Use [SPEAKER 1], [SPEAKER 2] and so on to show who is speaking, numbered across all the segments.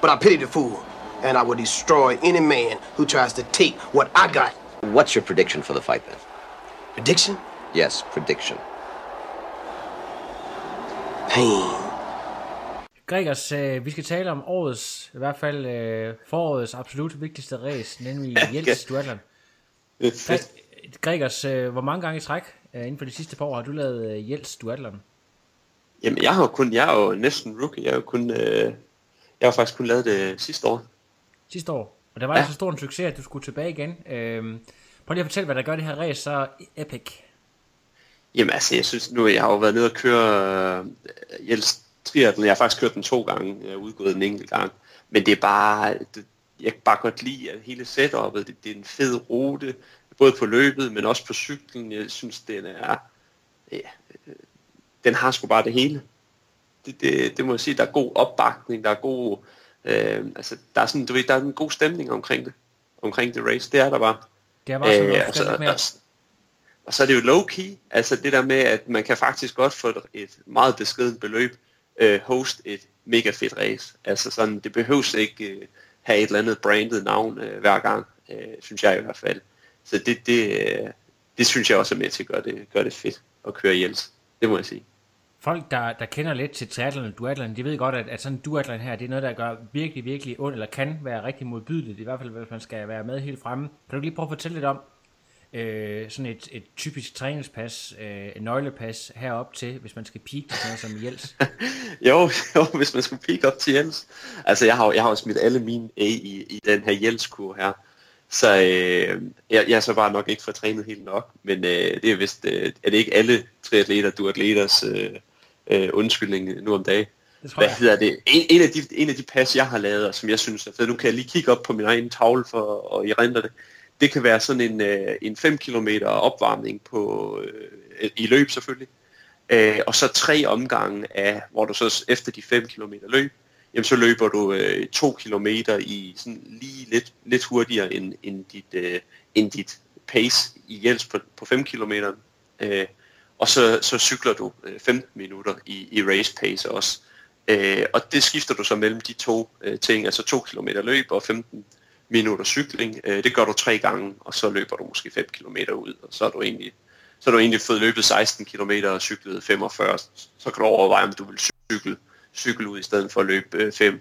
[SPEAKER 1] but I pity the fool, and I will destroy any man who tries to take what I got.
[SPEAKER 2] What's your prediction for the fight then?
[SPEAKER 1] Prediction?
[SPEAKER 2] Yes, prediction.
[SPEAKER 1] Pain.
[SPEAKER 3] Gregers, øh, vi skal tale om årets, i hvert fald øh, forårets absolut vigtigste race, nemlig Jels Duathlon. Gregers, øh, hvor mange gange i træk øh, inden for de sidste par år har du lavet øh, Jels Duathlon?
[SPEAKER 4] Jamen, jeg har jo kun, jeg er jo næsten rookie. Jeg har jo kun, øh, jeg har faktisk kun lavet det sidste år.
[SPEAKER 3] Sidste år. Og der var ja. så stor en succes, at du skulle tilbage igen. Øh, prøv lige at fortælle, hvad der gør det her race så epic.
[SPEAKER 4] Jamen altså, jeg synes nu, jeg har jo været nede og køre øh, Jels triathlon. Jeg har faktisk kørt den to gange. Jeg har udgået en enkelt gang. Men det er bare, det, jeg kan bare godt lide at hele setup'et. Det, det er en fed rute, både på løbet, men også på cyklen. Jeg synes, den er, ja, den har sgu bare det hele. Det, det, det må jeg sige, der er god opbakning, der er god, øh, altså der er sådan, du ved, der er en god stemning omkring det, omkring det race, det er der bare.
[SPEAKER 3] Det er bare sådan øh, altså, mere. Og,
[SPEAKER 4] og så er det jo low key, altså det der med, at man kan faktisk godt få et meget beskeden beløb, øh, host et mega fedt race. Altså sådan, det behøves ikke øh, have et eller andet branded navn øh, hver gang, øh, synes jeg i hvert fald. Så det, det, øh, det synes jeg også er med til at gøre det, gøre det fedt at køre ihjel. Det må jeg sige.
[SPEAKER 3] Folk, der, der kender lidt til triathlon og duathlon, de ved godt, at, at sådan en duathlon her, det er noget, der gør virkelig, virkelig ondt, eller kan være rigtig modbydeligt, i hvert fald hvis man skal være med helt fremme. Kan du lige prøve at fortælle lidt om, øh, sådan et, et typisk træningspas, øh, nøglepas herop til, hvis man skal peak til sådan som Jels?
[SPEAKER 4] jo, jo, hvis man skal peak op til Jels. Altså, jeg har, jeg har jo smidt alle mine A i, i den her Jels-kur her. Så øh, jeg, jeg er så bare nok ikke for trænet helt nok, men øh, det er vist, øh, er det ikke alle triatleter, duatleters øh, øh, undskyldning nu om dagen. Hvad hedder det? En, en, af de, en af de pas, jeg har lavet, og som jeg synes er fed, nu kan jeg lige kigge op på min egen tavle for at erindre det, det kan være sådan en, øh, en 5 km opvarmning på, øh, i løb selvfølgelig, øh, og så tre omgange af, hvor du så efter de 5 km løb, jamen så løber du øh, to kilometer i sådan lige lidt, lidt hurtigere end, end, dit, øh, end dit pace i Jels på, på 5 km. Øh, og så, så cykler du øh, 15 minutter i, i race pace også. Øh, og det skifter du så mellem de to øh, ting, altså 2 km løb og 15 minutter cykling. Øh, det gør du tre gange, og så løber du måske 5 km ud, og så er du egentlig, så er du egentlig fået løbet 16 km og cyklet 45, så kan du overveje, om du vil cykle cykle ud, i stedet for at løbe 5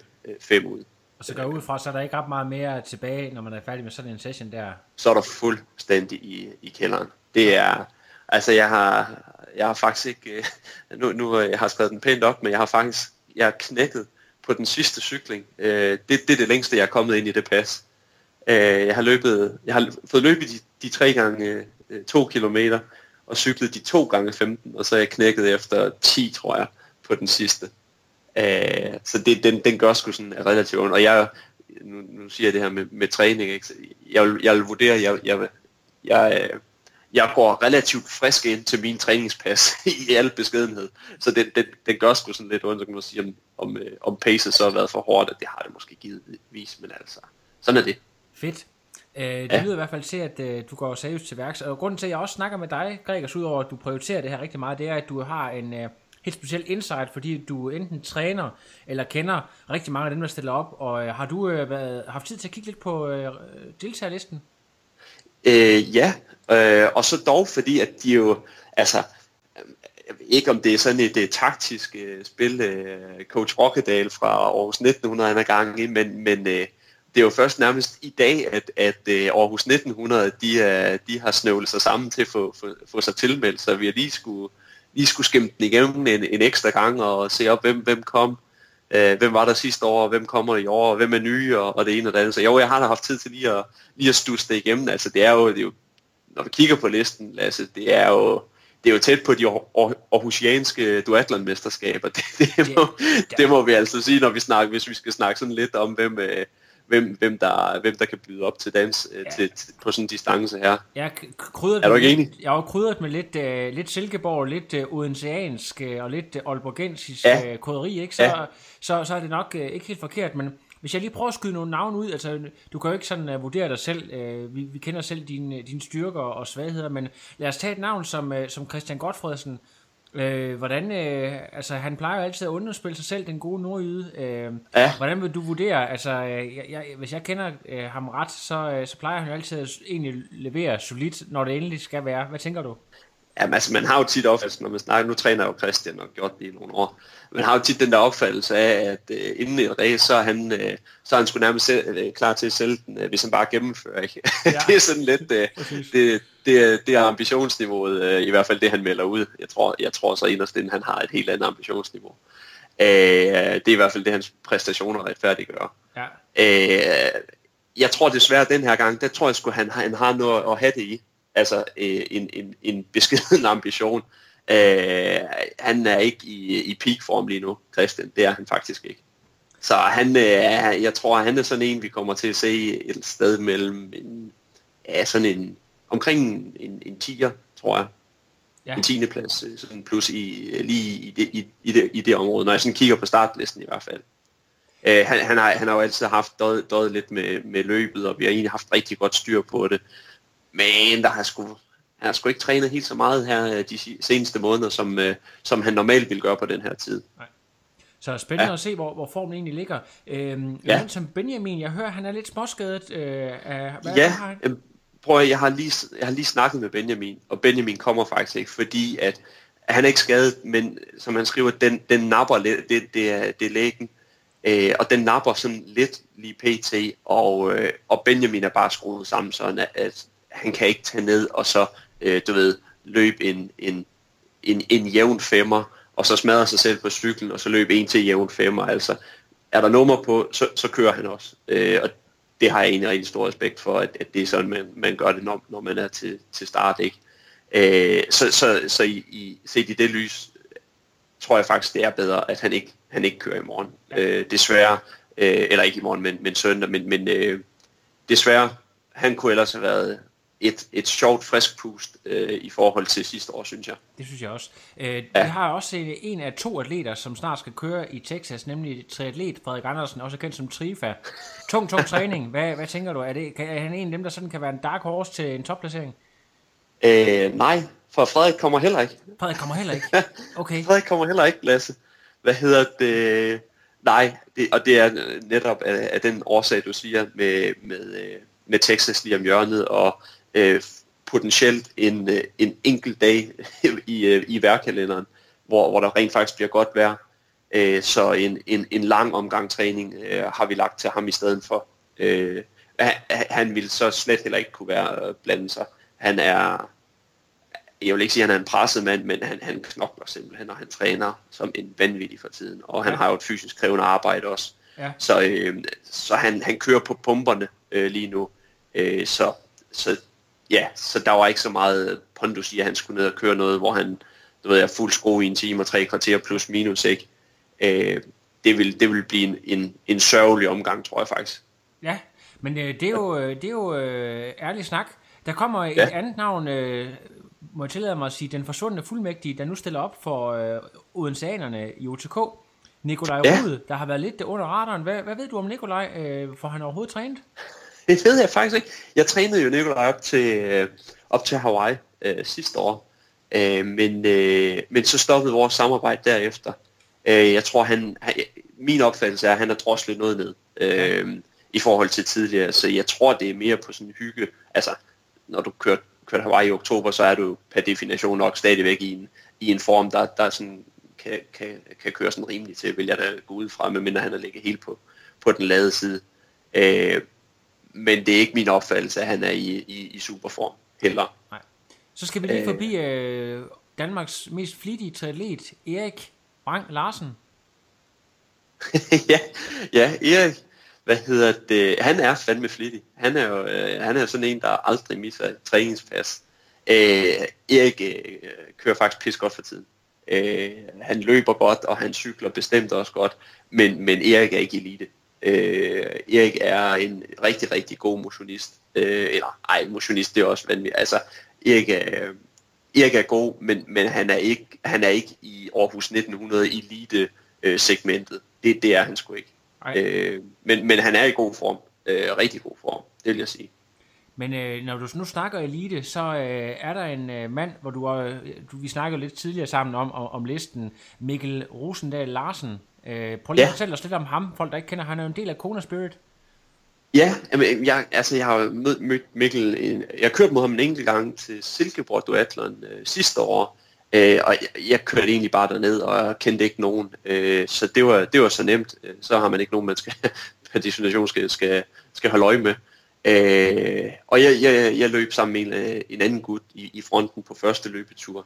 [SPEAKER 4] øh, ud.
[SPEAKER 3] Og så går ud fra, så er der ikke ret meget mere tilbage, når man er færdig med sådan en session der.
[SPEAKER 4] Så er der fuldstændig i, i kælderen. Det er, altså jeg har, jeg har faktisk ikke, øh, nu, nu øh, jeg har skrevet den pænt op, men jeg har faktisk, jeg har knækket på den sidste cykling. Øh, det, det er det længste, jeg er kommet ind i det pas. Øh, jeg har løbet, jeg har fået løbet de, de tre gange to kilometer, og cyklet de to gange 15, og så er jeg knækket efter 10, tror jeg, på den sidste. Øh, så det, den, den gør sgu sådan relativt ondt. Og jeg, nu, nu siger jeg det her med, med træning, ikke? Jeg, vil, jeg vil vurdere, jeg, jeg, jeg, jeg går relativt frisk ind til min træningspas i al beskedenhed. Så den, den, den gør sgu sådan lidt ondt, så kan man sige, om, om, øh, om pacet så har været for hårdt, at det har det måske givetvis, men altså, sådan er det.
[SPEAKER 3] Fedt. Øh, det ja. lyder i hvert fald til, at øh, du går seriøst til værks. Og grunden til, at jeg også snakker med dig, Gregers, udover at du prioriterer det her rigtig meget, det er, at du har en, øh, helt specielt insight, fordi du enten træner eller kender rigtig mange af dem, der stiller op. Og øh, har du øh, været, haft tid til at kigge lidt på øh, deltagerlisten?
[SPEAKER 4] Øh, ja, øh, og så dog fordi, at de jo, altså, jeg ved ikke om det er sådan et, et taktisk øh, spil, øh, Coach Rockedal fra Aarhus 1900 han er gang i, men, men øh, det er jo først nærmest i dag, at, at uh, Aarhus 1900, de, uh, de har snøvlet sig sammen til at få, få, få sig tilmeldt, så vi har lige skulle lige skulle skimme den igennem en, en ekstra gang og se op, hvem, hvem kom, øh, hvem var der sidste år, og hvem kommer i år, og hvem er nye, og, og det ene og det andet. Så jo, jeg har da haft tid til lige at, lige at stusse det igennem. Altså, det er jo, det er jo når du kigger på listen, Lasse, det er jo, det er jo tæt på de aarhusianske duathlon-mesterskaber. Det, det, må, det må vi altså sige, når vi snakker, hvis vi skal snakke sådan lidt om, hvem, øh, hvem, hvem, der, hvem der kan byde op til dans øh, ja. til, til, på sådan en distance her.
[SPEAKER 3] Jeg krydret
[SPEAKER 4] er du ikke enig?
[SPEAKER 3] Jeg har krydret med lidt, uh, lidt Silkeborg, lidt uh, odenseansk uh, og lidt uh, Aalborgensisk ja. uh, koderi, ikke? Så, ja. så, så er det nok uh, ikke helt forkert, men hvis jeg lige prøver at skyde nogle navne ud, altså du kan jo ikke sådan uh, vurdere dig selv, uh, vi, vi kender selv dine, dine styrker og svagheder, men lad os tage et navn som, uh, som Christian Godfredsen, Øh, hvordan, øh, altså han plejer jo altid at underspille sig selv, den gode nordjyde. Øh, ja. Hvordan vil du vurdere, altså jeg, jeg, hvis jeg kender øh, ham ret, så, øh, så plejer han jo altid at egentlig levere solidt, når det endelig skal være. Hvad tænker du?
[SPEAKER 4] Jamen altså, man har jo tit opfattelse, når man snakker, nu træner jeg jo Christian og gjort det i nogle år, man har jo tit den der opfattelse af, at øh, inden et race, så er han, øh, så er han sgu nærmest selv, øh, klar til at sælge den, øh, hvis han bare gennemfører. Ikke? Ja. det er sådan lidt, øh, det, det, det er ambitionsniveauet, øh, i hvert fald det han melder ud. Jeg tror, jeg tror så inderst inden, han har et helt andet ambitionsniveau. Øh, det er i hvert fald det, hans præstationer retfærdiggør. Ja. Øh, jeg tror desværre, den her gang, der tror jeg sgu, han, han har noget at have det i altså øh, en, en, en beskeden ambition. Øh, han er ikke i, i peakform lige nu, Christian. Det er han faktisk ikke. Så han, øh, jeg tror, han er sådan en, vi kommer til at se et sted mellem en, ja, sådan en, omkring en, en 10'er, tror jeg. Ja. En 10. plads, øh, sådan plus i, lige i det, i, i, det, i det område, når jeg sådan kigger på startlisten i hvert fald. Øh, han, han, har, han har jo altid haft døjet, døjet lidt med, med løbet, og vi har egentlig haft rigtig godt styr på det. Men der har sgu, han har sgu ikke trænet helt så meget her øh, de seneste måneder, som, øh, som han normalt ville gøre på den her tid. Nej.
[SPEAKER 3] Så spændende ja. at se, hvor, hvor formen egentlig ligger. Øhm, ja. som Benjamin, jeg hører, han er lidt småskadet. Øh, af, hvad
[SPEAKER 4] ja, han? prøv at, jeg har, lige, jeg har lige snakket med Benjamin, og Benjamin kommer faktisk ikke, fordi at han er ikke skadet, men som han skriver, den, den napper lidt, det, det, er, det er lægen, øh, og den napper sådan lidt lige pt, og, øh, og Benjamin er bare skruet sammen sådan, at, at han kan ikke tage ned og så, øh, du ved, løbe en, en, en, en jævn femmer, og så smadre sig selv på cyklen, og så løbe en til jævn femmer. Altså, er der nummer på, så, så kører han også. Øh, og det har jeg egentlig rigtig stor respekt for, at, at det er sådan, man, man gør det, når, når man er til, til start. Ikke? Øh, så så, så i, i, set i det lys, tror jeg faktisk, det er bedre, at han ikke, han ikke kører i morgen. Øh, desværre, øh, eller ikke i morgen, men, men søndag, men, men øh, desværre, han kunne ellers have været et, et sjovt frisk pust øh, i forhold til sidste år, synes jeg.
[SPEAKER 3] Det synes jeg også. Øh, ja. Vi har også en, en af to atleter, som snart skal køre i Texas, nemlig triatlet Frederik Andersen, også kendt som Trifa. Tung, tung træning. Hvad, hvad tænker du? Er, det, kan, er han en af dem, der sådan kan være en dark horse til en topplacering?
[SPEAKER 4] Øh, nej, for Frederik kommer heller ikke.
[SPEAKER 3] Frederik kommer heller ikke? Okay.
[SPEAKER 4] Frederik kommer heller ikke, Lasse. Hvad hedder det? Nej, det, og det er netop af, af den årsag, du siger, med, med, øh, med Texas lige om hjørnet, og øh, potentielt en, øh, en enkelt dag i, øh, i værkalenderen, hvor, hvor der rent faktisk bliver godt vejr. Øh, så en, en, en lang omgang træning øh, har vi lagt til ham i stedet for. Øh, han, han vil så slet heller ikke kunne være øh, blande sig. Han er, jeg vil ikke sige, at han er en presset mand, men han, han knokler simpelthen, og han træner som en vanvittig for tiden. Og han ja. har jo et fysisk krævende arbejde også. Ja. Så, øh, så han, han kører på pumperne øh, lige nu. Øh, så, så ja, så der var ikke så meget pondus i, at han skulle ned og køre noget, hvor han, du ved, er fuld skrue i en time og tre kvarter plus minus, ikke? Øh, det, vil, det vil blive en, en, en sørgelig omgang, tror jeg faktisk.
[SPEAKER 3] Ja, men øh, det er jo, øh, det er jo øh, ærlig snak. Der kommer ja. et andet navn, øh, må jeg tillade mig at sige, den forsvundne fuldmægtige, der nu stiller op for øh, Odenseanerne i UTK. Nikolaj ja. Rude, der har været lidt under radaren. Hvad, hvad ved du om Nikolaj? Øh, får han overhovedet trænet?
[SPEAKER 4] Det ved jeg faktisk ikke. Jeg trænede jo Nikolaj op til, øh, op til Hawaii øh, sidste år. Øh, men, øh, men så stoppede vores samarbejde derefter. Øh, jeg tror, han, han, min opfattelse er, at han har droslet noget ned øh, i forhold til tidligere. Så jeg tror, det er mere på sådan en hygge. Altså, når du kører, kører Hawaii i oktober, så er du per definition nok stadigvæk i en, i en form, der, der sådan kan, kan, kan køre sådan rimelig til, vil jeg da gå ud fra, medmindre han har ligget helt på, på den lade side. Øh, men det er ikke min opfattelse, at han er i, i, i superform heller. Nej.
[SPEAKER 3] Så skal vi lige øh. forbi øh, Danmarks mest flittige triatlet, Erik Brang Larsen.
[SPEAKER 4] ja, ja, Erik, hvad hedder det, han er fandme flittig. Han er jo øh, han er sådan en, der aldrig misser et træningspas. Øh, Erik øh, kører faktisk pis godt for tiden. Øh, han løber godt, og han cykler bestemt også godt, men, men Erik er ikke elite. Øh, Erik er en rigtig, rigtig god motionist. Øh, eller, ej, motionist det er også vanvittigt. Altså, Erik er, Erik er god, men, men han, er ikke, han er ikke i Aarhus 1900 elite øh, segmentet. Det, det er han sgu ikke. Øh, men, men han er i god form. Øh, rigtig god form, det vil jeg sige.
[SPEAKER 3] Men øh, når du nu snakker elite, så øh, er der en øh, mand, hvor du, øh, du vi snakkede lidt tidligere sammen om, om, om listen, Mikkel Rosendal Larsen. Øh, prøv lige ja. at fortælle os lidt om ham, folk der ikke kender. Han er jo en del af Kona Spirit.
[SPEAKER 4] Ja, jamen, jeg, altså jeg har mødt, mødt Mikkel, en, jeg har kørt mod ham en enkelt gang til Silkeborg Duathlon øh, sidste år, øh, og jeg, jeg kørte egentlig bare derned, og jeg kendte ikke nogen, øh, så det var, det var så nemt, så har man ikke nogen, man skal per definition skal, skal, skal holde øje med. Øh, og jeg, jeg, jeg løb sammen med en, øh, en anden gut i, i fronten på første løbetur.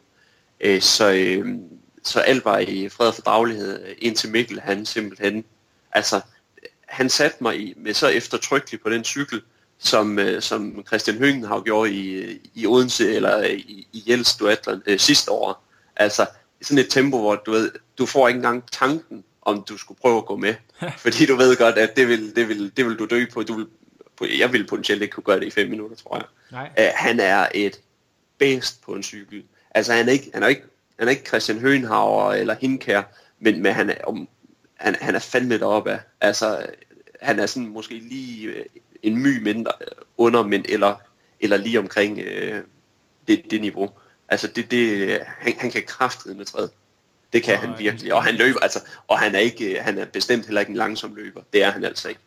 [SPEAKER 4] Øh, så, øh, så alt var i fred og fordragelighed, indtil Mikkel han simpelthen, altså han satte mig i, med så eftertrykkeligt på den cykel, som, øh, som Christian Høngen har gjort i, i Odense eller i, i Jels Duathlon øh, sidste år. Altså sådan et tempo, hvor du ved, du får ikke engang tanken, om du skulle prøve at gå med. Fordi du ved godt, at det vil, det vil, det vil du dø på. Du vil, jeg ville potentielt ikke kunne gøre det i 5 minutter, tror jeg. Nej. Uh, han er et bedst på en cykel. Altså han er ikke, han er ikke, han er ikke Christian Høenhauer eller Hinkær, men, men han, er, om, han, han er fandme deroppe af. Altså han er sådan måske lige øh, en my mindre øh, under, men eller, eller lige omkring øh, det, det niveau. Altså det, det, han, han kan kraftedeme med træde. Det kan og, han virkelig, og han løber, altså, og han er, ikke, han er bestemt heller ikke en langsom løber. Det er han altså ikke.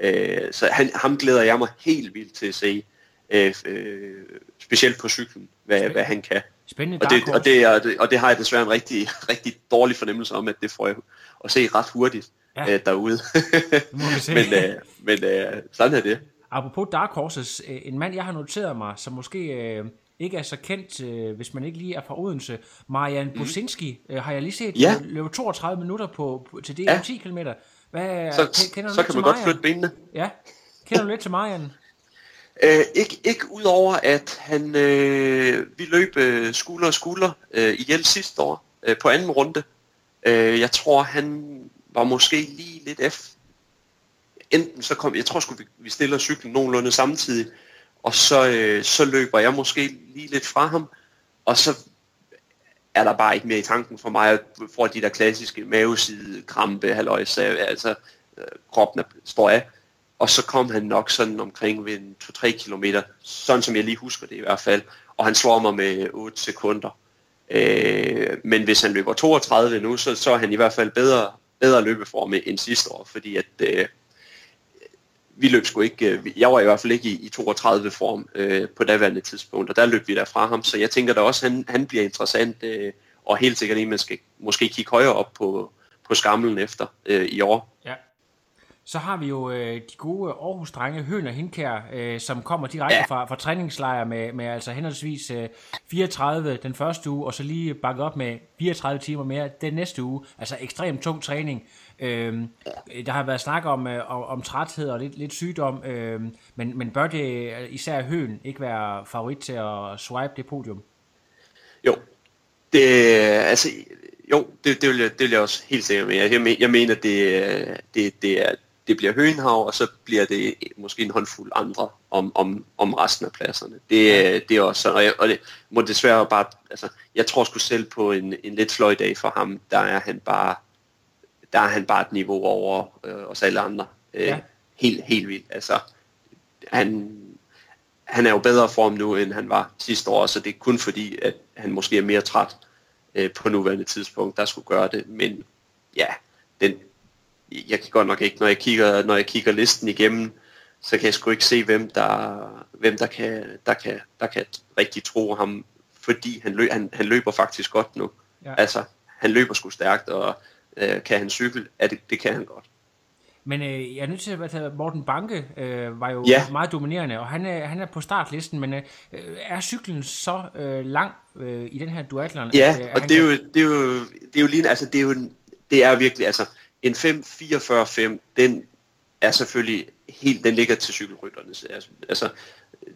[SPEAKER 4] Øh, så han, ham glæder jeg mig helt vildt til at se, øh, øh, specielt på cyklen, hvad, hvad han kan.
[SPEAKER 3] Spændende
[SPEAKER 4] og det, og, det, og, det, og det har jeg desværre en rigtig, rigtig dårlig fornemmelse om, at det får jeg at se ret hurtigt ja. øh, derude. men øh, men øh, sådan er det.
[SPEAKER 3] Apropos Dark Horses, øh, en mand jeg har noteret mig, som måske øh, ikke er så kendt, øh, hvis man ikke lige er fra Odense, Marian mm. Businski, øh, har jeg lige set ja. løbe 32 minutter på, på til det ja. 10 km.
[SPEAKER 4] Hvad, så, kender du så kan man godt flytte benene.
[SPEAKER 3] Ja. Kender du lidt til Marian?
[SPEAKER 4] Øh, ikke, ikke udover at han øh, vi løb øh, skulder og skulder øh, ihjel sidste år øh, på anden runde. Øh, jeg tror han var måske lige lidt F. Enten så kom, jeg tror skulle vi, vi stiller cyklen nogenlunde samtidig, og så, øh, så løber jeg måske lige lidt fra ham, og så er der bare ikke mere i tanken for mig, at får de der klassiske maveside, krampe, halløjs, altså øh, kroppen er, står af. Og så kom han nok sådan omkring ved 2-3 kilometer, sådan som jeg lige husker det i hvert fald, og han slår mig med 8 sekunder. Øh, men hvis han løber 32 nu, så, så er han i hvert fald bedre, bedre løbeform end sidste år, fordi at øh, vi løb sgu ikke, øh, jeg var i hvert fald ikke i, i 32 form øh, på daværende tidspunkt, og der løb vi der fra ham, så jeg tænker da også, at han, han bliver interessant, øh, og helt sikkert en, man skal måske kigge højere op på, på skamlen efter øh, i år.
[SPEAKER 3] Ja. Så har vi jo øh, de gode Aarhus-drenge, Høn og Hinkær, øh, som kommer direkte ja. fra, fra træningslejre med, med altså henholdsvis øh, 34 den første uge, og så lige bakket op med 34 timer mere den næste uge. Altså ekstremt tung træning. Øh, der har været snak om, øh, om, træthed og lidt, lidt sygdom, øh, men, men bør det især Høen ikke være favorit til at swipe det podium?
[SPEAKER 4] Jo, det, altså, jo, det, det, vil jeg, det vil jeg også helt sikkert med. Jeg, jeg mener, det, det, det, er, det bliver Høenhav, og så bliver det måske en håndfuld andre om, om, om resten af pladserne. Det, det er også sådan, og, jeg, og det må desværre bare, altså, jeg tror sgu selv på en, en lidt sløj dag for ham, der er han bare der er han bare et niveau over øh, os alle andre. Øh, ja. Helt, helt vildt. Altså, han, han er jo bedre form nu, end han var sidste år, så det er kun fordi, at han måske er mere træt øh, på nuværende tidspunkt, der skulle gøre det. Men ja, den, jeg kan godt nok ikke, når jeg kigger, når jeg kigger listen igennem, så kan jeg sgu ikke se, hvem der, hvem der kan, der kan, der kan rigtig tro ham, fordi han, løb, han, han løber faktisk godt nu. Ja. Altså, han løber sgu stærkt, og Øh, kan han cykle? Ja, det, det kan han godt.
[SPEAKER 3] Men øh, jeg er nødt til at tage Morten Banke øh, var jo ja. meget dominerende, og han er, han er på startlisten, men øh, er cyklen så øh, lang øh, i den her duatlon?
[SPEAKER 4] Ja, at, øh, og det er, jo, det, er jo, det er jo lige, altså det er jo, det er virkelig, altså en 5.44.5, den er selvfølgelig helt, den ligger til cykelrytternes. Altså, altså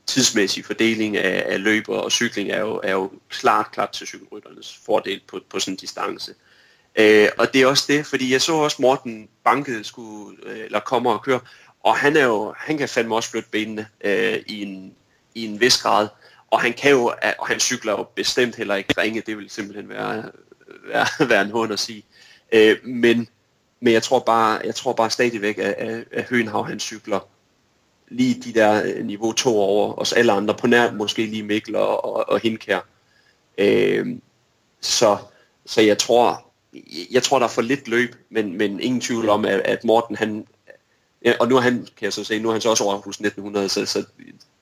[SPEAKER 4] tidsmæssig fordeling af, af løb og cykling er jo, er jo klart, klart til cykelrytternes fordel på, på sådan en distance. Øh, og det er også det, fordi jeg så også Morten Banke skulle, øh, eller kommer og køre, og han, er jo, han kan fandme også flytte benene øh, i, en, i en vis grad. Og han kan jo, og han cykler jo bestemt heller ikke ringe, det vil simpelthen være, være, være en hund at sige. Øh, men, men jeg tror bare, jeg tror bare stadigvæk, at, at, at Høenhav han cykler lige de der øh, niveau to over os alle andre, på nær måske lige Mikkel og, og, og Hinkær. Øh, så, så jeg tror, jeg tror, der er for lidt løb, men, men ingen tvivl om, at, at Morten, han, ja, og nu er han, kan jeg så sige, nu er han så også Aarhus 1900, så, så,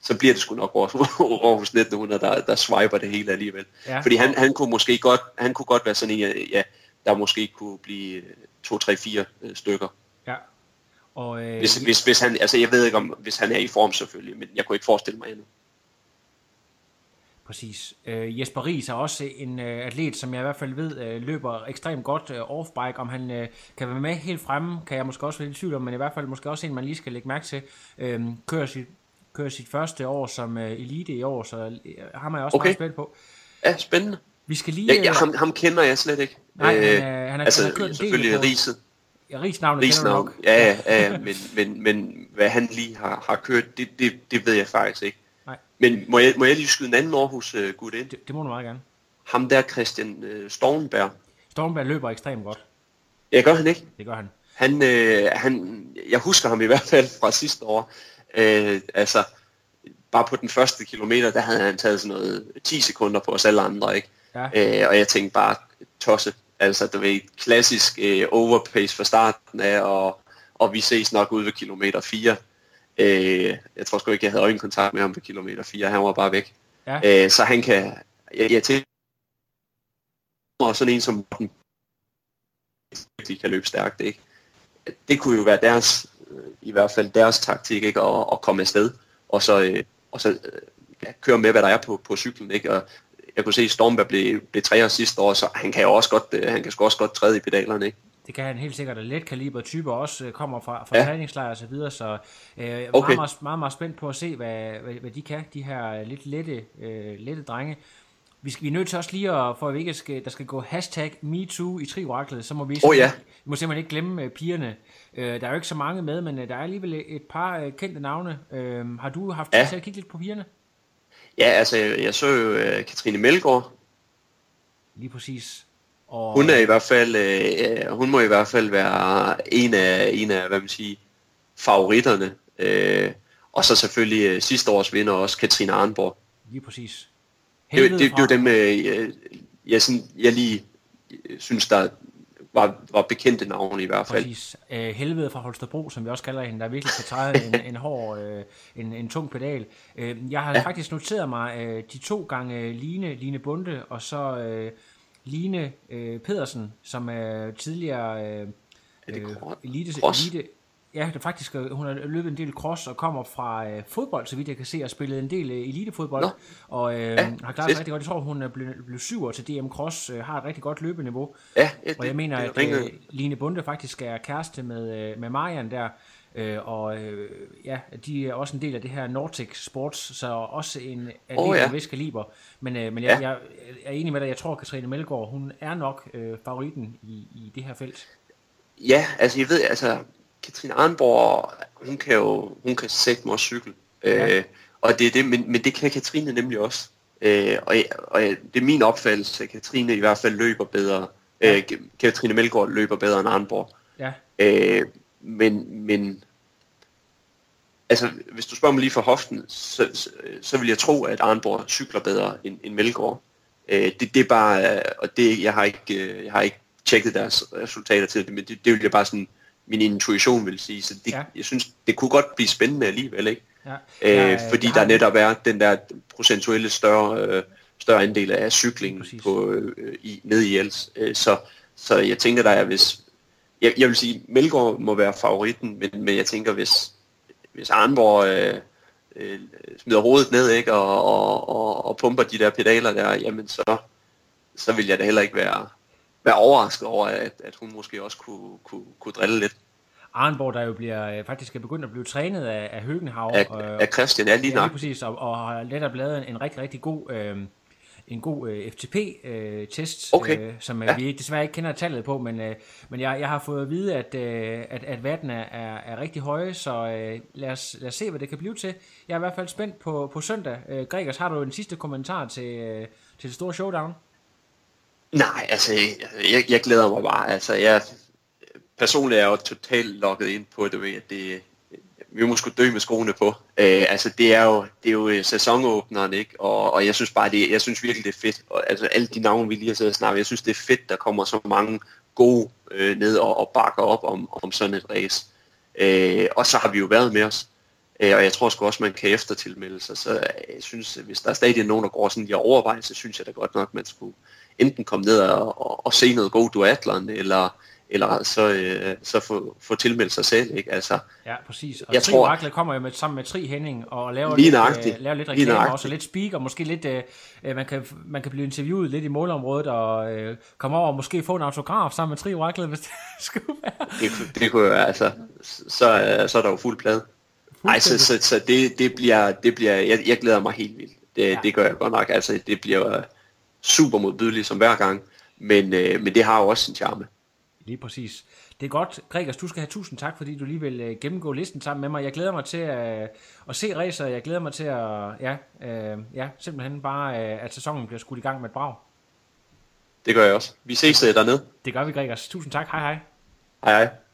[SPEAKER 4] så bliver det sgu nok Aarhus 1900, der, der swiper det hele alligevel. Ja. Fordi han, han kunne måske godt, han kunne godt være sådan en, ja, der måske kunne blive 2, 3, 4 stykker.
[SPEAKER 3] Ja.
[SPEAKER 4] Og, øh, hvis, hvis, hvis han, altså jeg ved ikke om, hvis han er i form selvfølgelig, men jeg kunne ikke forestille mig endnu.
[SPEAKER 3] Præcis. Øh, Jesper Ries er også en øh, atlet, som jeg i hvert fald ved øh, løber ekstremt godt øh, off-bike. Om han øh, kan være med helt fremme, kan jeg måske også være lidt tvivl om, men i hvert fald måske også en, man lige skal lægge mærke til. Øh, kører, sit, kører sit første år som øh, elite i år, så øh, er jeg også okay. meget spændt på.
[SPEAKER 4] Ja, spændende.
[SPEAKER 3] Vi skal lige...
[SPEAKER 4] Ja, ja, ham, ham kender jeg slet ikke.
[SPEAKER 3] Nej, øh, han, øh, han, er,
[SPEAKER 4] altså,
[SPEAKER 3] han har kørt en
[SPEAKER 4] selvfølgelig. Riset.
[SPEAKER 3] Ja, Rigsnavnet
[SPEAKER 4] Rigsnavn. nok. Ja, ja, ja men, men, men hvad han lige har, har kørt, det, det, det ved jeg faktisk ikke.
[SPEAKER 3] Nej.
[SPEAKER 4] Men må jeg, må jeg lige skyde en anden Aarhus uh, gut ind?
[SPEAKER 3] Det, det må du meget gerne.
[SPEAKER 4] Ham der Christian uh, Stornberg.
[SPEAKER 3] Stornberg løber ekstremt godt.
[SPEAKER 4] Ja, gør han ikke?
[SPEAKER 3] Det gør han.
[SPEAKER 4] Han, øh, han, jeg husker ham i hvert fald fra sidste år. Øh, altså, bare på den første kilometer, der havde han taget sådan noget 10 sekunder på os alle andre, ikke?
[SPEAKER 3] Ja.
[SPEAKER 4] Øh, og jeg tænkte bare, tosse. Altså, du ved, klassisk øh, overpace fra starten af, og, og vi ses nok ude ved kilometer 4. Øh, jeg tror sgu ikke, jeg havde øjenkontakt med ham på kilometer 4. Han var bare væk.
[SPEAKER 3] Ja.
[SPEAKER 4] Øh, så han kan... Jeg, jeg tænker, og sådan en som Morten, de kan løbe stærkt, ikke? Det kunne jo være deres, i hvert fald deres taktik, ikke? At, at komme afsted, og så, øh, og så ja, køre med, hvad der er på, på cyklen, ikke? Og jeg kunne se, at Stormberg blev, blev træer sidste år, så han kan jo også godt, øh, han kan også godt træde i pedalerne, ikke?
[SPEAKER 3] Det kan han helt sikkert, og let kaliber typer også øh, kommer fra, fra
[SPEAKER 4] Ja.
[SPEAKER 3] træningslejre og så videre, så øh, er
[SPEAKER 4] Okay.
[SPEAKER 3] meget, meget, meget, meget spændt på at se, hvad, hvad, hvad de kan, de her lidt lette, øh, lette drenge. Vi, skal, vi er nødt til også lige at, for at vi ikke skal, der skal gå hashtag MeToo i trioraklet, så må vi,
[SPEAKER 4] Åh, ja.
[SPEAKER 3] vi må simpelthen ikke glemme øh, pigerne. Øh, der er jo ikke så mange med, men øh, der er alligevel et par øh, kendte navne. Øh, har du haft
[SPEAKER 4] Ja.
[SPEAKER 3] til at kigge lidt på pigerne?
[SPEAKER 4] Ja, altså, jeg så jo uh, Katrine Melgaard.
[SPEAKER 3] Lige præcis. Og,
[SPEAKER 4] Hun er i hvert fald, uh, hun må i hvert fald være en af, en af hvad man siger, favoritterne. Uh, og så selvfølgelig uh, sidste års vinder også, Katrine Arnborg.
[SPEAKER 3] Lige præcis.
[SPEAKER 4] Det, det, det, det
[SPEAKER 3] fra-
[SPEAKER 4] var dem, øh, jeg, sådan, jeg lige øh, synes, der var, var bekendte navne i hvert fald.
[SPEAKER 3] Præcis. Øh, helvede fra Holstebro, som vi også kalder hende, der virkelig kan træde en, en hård, øh, en, en tung pedal. Øh, jeg har ja. faktisk noteret mig øh, de to gange Line, Line Bunde, og så øh, Line øh, Pedersen, som er tidligere øh,
[SPEAKER 4] Er det
[SPEAKER 3] øh, elite, elite, Ja, det faktisk, øh, hun har løbet en del cross og kommer fra øh, fodbold, så vidt jeg kan se, og spillet en del øh, elitefodbold.
[SPEAKER 4] Nå.
[SPEAKER 3] Og øh,
[SPEAKER 4] Ja,
[SPEAKER 3] har klaret sig rigtig godt. Jeg tror, hun er blevet, blevet syver til DM Cross, øh, har et rigtig godt løbeniveau.
[SPEAKER 4] Ja, ja
[SPEAKER 3] Og jeg mener,
[SPEAKER 4] det
[SPEAKER 3] at
[SPEAKER 4] ringer.
[SPEAKER 3] øh, Line Bunde faktisk er kæreste med, øh, med Marian der, øh, og øh, ja, de er også en del af det her Nordic Sports, så også en atlet oh,
[SPEAKER 4] ja.
[SPEAKER 3] ja. vis kaliber. Men, øh, men jeg,
[SPEAKER 4] Ja.
[SPEAKER 3] jeg er enig med dig, jeg tror, at Katrine Melgaard, hun er nok øh, favoritten i, i det her felt.
[SPEAKER 4] Ja, altså jeg ved, altså Katrine Arnborg, hun kan jo, hun kan sætte mig cykel.
[SPEAKER 3] Ja.
[SPEAKER 4] Øh, og det er det, men, men det kan Katrine nemlig også. Øh, og, og det er min opfattelse, at Katrine i hvert fald løber bedre. Øh, Katrine Melgaard løber bedre end Arnborg.
[SPEAKER 3] Ja,
[SPEAKER 4] Øh, men, men altså, hvis du spørger mig lige for hoften, så, så, så vil jeg tro, at Arnborg cykler bedre end, end Melgaard. Øh, det, det er bare, og det, jeg har ikke, øh, jeg har ikke tjekket deres resultater til det, men det, det vil jeg bare sådan, min intuition vil sige, så det,
[SPEAKER 3] Ja.
[SPEAKER 4] ja. jeg synes, det kunne godt blive spændende alligevel, ikke?
[SPEAKER 3] ja.
[SPEAKER 4] Øh,
[SPEAKER 3] Jeg-
[SPEAKER 4] fordi
[SPEAKER 3] jeg
[SPEAKER 4] der netop er den der procentuelle større, øh, større andel af cyklingen
[SPEAKER 3] Præcis.
[SPEAKER 4] på, øh, i, nede i Els. Øh, så, så jeg tænker der, at hvis... Jeg, jeg vil sige, Melgaard må være favoritten, men, men jeg tænker, hvis, hvis Arnborg øh, øh, smider hovedet ned ikke, og, og, og, og pumper de der pedaler der, jamen så, så vil jeg da heller ikke være, være overrasket over, at, at hun måske også kunne, kunne, kunne drille lidt.
[SPEAKER 3] Arnborg, der jo bliver, øh, faktisk er begyndt at blive trænet af, af Høgenhav.
[SPEAKER 4] Af,
[SPEAKER 3] øh,
[SPEAKER 4] af Christian, ja lige
[SPEAKER 3] Ja,
[SPEAKER 4] nok.
[SPEAKER 3] lige præcis, og, og har netop lavet en, rigtig, rigtig god, øh, en god øh, FTP-test,
[SPEAKER 4] Okay.
[SPEAKER 3] øh, som øh,
[SPEAKER 4] Ja.
[SPEAKER 3] vi desværre ikke kender tallet på, men, øh, men jeg, jeg har fået at vide, at, øh, at, at vatten er, er, er rigtig høje, så øh, lad, os, lad os se, hvad det kan blive til. Jeg er i hvert fald spændt på, på søndag. Øh, Gregers, har du en sidste kommentar til, øh, til det store showdown?
[SPEAKER 4] Nej, altså, jeg, jeg glæder mig bare. Altså, jeg, personligt er jeg jo totalt lukket ind på det at det, vi må sgu dø med skoene på. Øh, altså, det er jo, det er jo øh, sæsonåbneren, ikke? Og, og jeg synes bare, det, jeg synes virkelig, det er fedt. Og, altså, alle de navne, vi lige har siddet og snakket, jeg synes, det er fedt, der kommer så mange gode øh, ned og, og bakker op om, om sådan et race. Øh, og så har vi jo været med os. Øh, og jeg tror sgu også, man kan eftertilmelde sig. Så øh, jeg synes, hvis der er stadig nogen, der går sådan i overvejelse, så synes jeg da godt nok, man skulle enten komme ned og, og, og se noget god duatlon, eller, eller så, øh, så få, få tilmeldt sig selv. Ikke? Altså,
[SPEAKER 3] Ja, præcis. Og
[SPEAKER 4] Jeg
[SPEAKER 3] Tri
[SPEAKER 4] tror-
[SPEAKER 3] Rakle kommer jo med, sammen med Tri Henning og laver lidt, øh, laver lidt reklame også, og lidt speak, og måske lidt, øh, øh, man, kan, man kan blive interviewet lidt i målområdet, og øh, komme over og måske få en autograf sammen med Tri Rakle, hvis det skulle være.
[SPEAKER 4] det, kunne- det kunne jo være, altså, så, øh, så er der jo fuld plade. Nej, så, så, så det, det bliver, det bliver jeg, jeg glæder mig helt vildt. Det,
[SPEAKER 3] ja.
[SPEAKER 4] det gør jeg godt nok. Altså, det bliver super modbydeligt som hver gang, men, øh, men det har jo også sin charme.
[SPEAKER 3] Lige præcis. Det er godt. Gregers, du skal have tusind tak, fordi du lige vil øh, gennemgå listen sammen med mig. Jeg glæder mig til at, at se racer. Jeg glæder mig til at, ja, øh, ja simpelthen bare, øh, at sæsonen bliver skudt i gang med et brag.
[SPEAKER 4] Det gør jeg også. Vi ses øh, dernede.
[SPEAKER 3] Det gør vi, Gregers. Tusind tak. Hej hej.
[SPEAKER 4] Hej hej.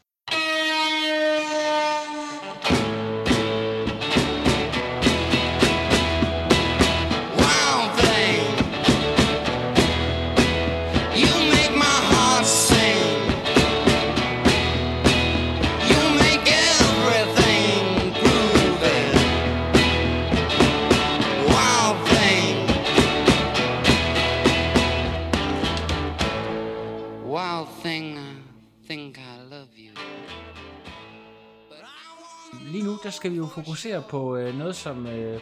[SPEAKER 3] Skal vi jo fokusere på øh, noget, som øh,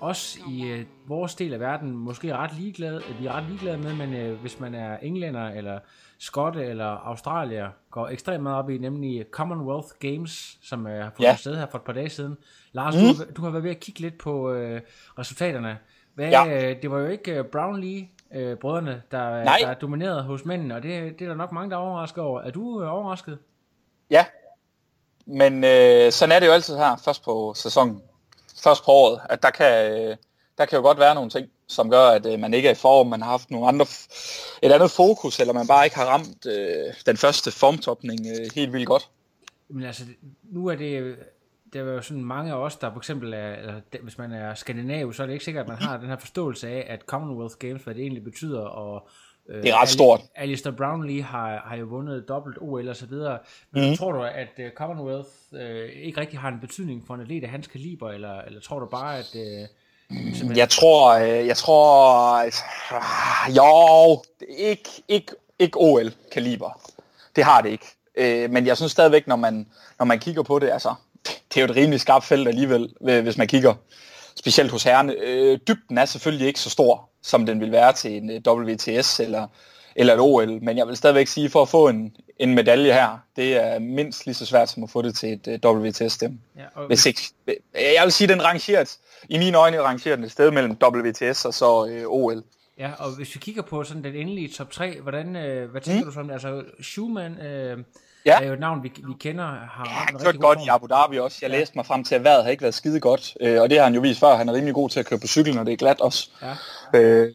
[SPEAKER 3] os i øh, vores del af verden måske er ret ligeglade, vi er ret ligeglade med, men øh, hvis man er englænder eller skotte eller australier, går ekstremt meget op i, nemlig Commonwealth Games, som øh, har fundet
[SPEAKER 5] Ja.
[SPEAKER 3] sted her for et par dage siden. Lars, mm. du, har- du har været ved at kigge lidt på øh, resultaterne. Hvad,
[SPEAKER 5] ja.
[SPEAKER 3] øh, det var jo ikke øh, Brownlee øh, brødrene, der,
[SPEAKER 5] Nej.
[SPEAKER 3] der dominerede hos mændene, og det, det er der nok mange, der er overrasket over. Er du øh, overrasket?
[SPEAKER 5] Ja, men øh, sådan er det jo altid her, først på sæsonen, først på året, at der kan, øh, der kan jo godt være nogle ting, som gør, at øh, man ikke er i form, man har haft nogle andre, et andet fokus, eller man bare ikke har ramt øh, den første formtopning øh, helt vildt godt.
[SPEAKER 3] Men altså, nu er det, der er jo sådan mange af os, der for eksempel er, eller hvis man er skandinav, så er det ikke sikkert, at man har den her forståelse af, at Commonwealth Games, hvad det egentlig betyder, og øh,
[SPEAKER 5] det er ret stort.
[SPEAKER 3] Alistair Brownlee har, har jo vundet dobbelt OL og så videre. Men mm. tror du, at øh, Commonwealth øh, ikke rigtig har en betydning for en atlet af hans kaliber, eller, eller tror du bare, at... Øh, simpelthen-
[SPEAKER 5] Jeg tror, øh, jeg tror, at, ah, jo, ikke, ikke, ikke OL-kaliber. Det har det ikke. Øh, men jeg synes stadigvæk, når man, når man kigger på det, altså, det er jo et rimelig skarpt felt alligevel, øh, hvis man kigger specielt hos herrene. Øh, dybden er selvfølgelig ikke så stor, som den vil være til en øh, WTS eller, eller et OL, men jeg vil stadigvæk sige, for at få en, en medalje her, det er mindst lige så svært som at få det til et øh, WTS-stemme.
[SPEAKER 3] ja, og,
[SPEAKER 5] Hvis ikke, jeg vil sige, den rangeret, i mine øjne rangerer den et sted mellem WTS og så øh, OL.
[SPEAKER 3] ja, og hvis vi kigger på sådan den endelige top 3, hvordan, øh, hvad tænker mm. du sådan? Altså, Schumann øh,
[SPEAKER 5] Ja.
[SPEAKER 3] er jo et navn, vi, vi kender, har
[SPEAKER 5] kørte
[SPEAKER 3] god
[SPEAKER 5] godt
[SPEAKER 3] form.
[SPEAKER 5] i Abu Dhabi også. Jeg læste mig frem til, at vejret har ikke været skide godt. Øh, og det har han jo vist før. Han er rimelig god til at køre på cykel, når det er glat også.
[SPEAKER 3] Ja.
[SPEAKER 5] Øh,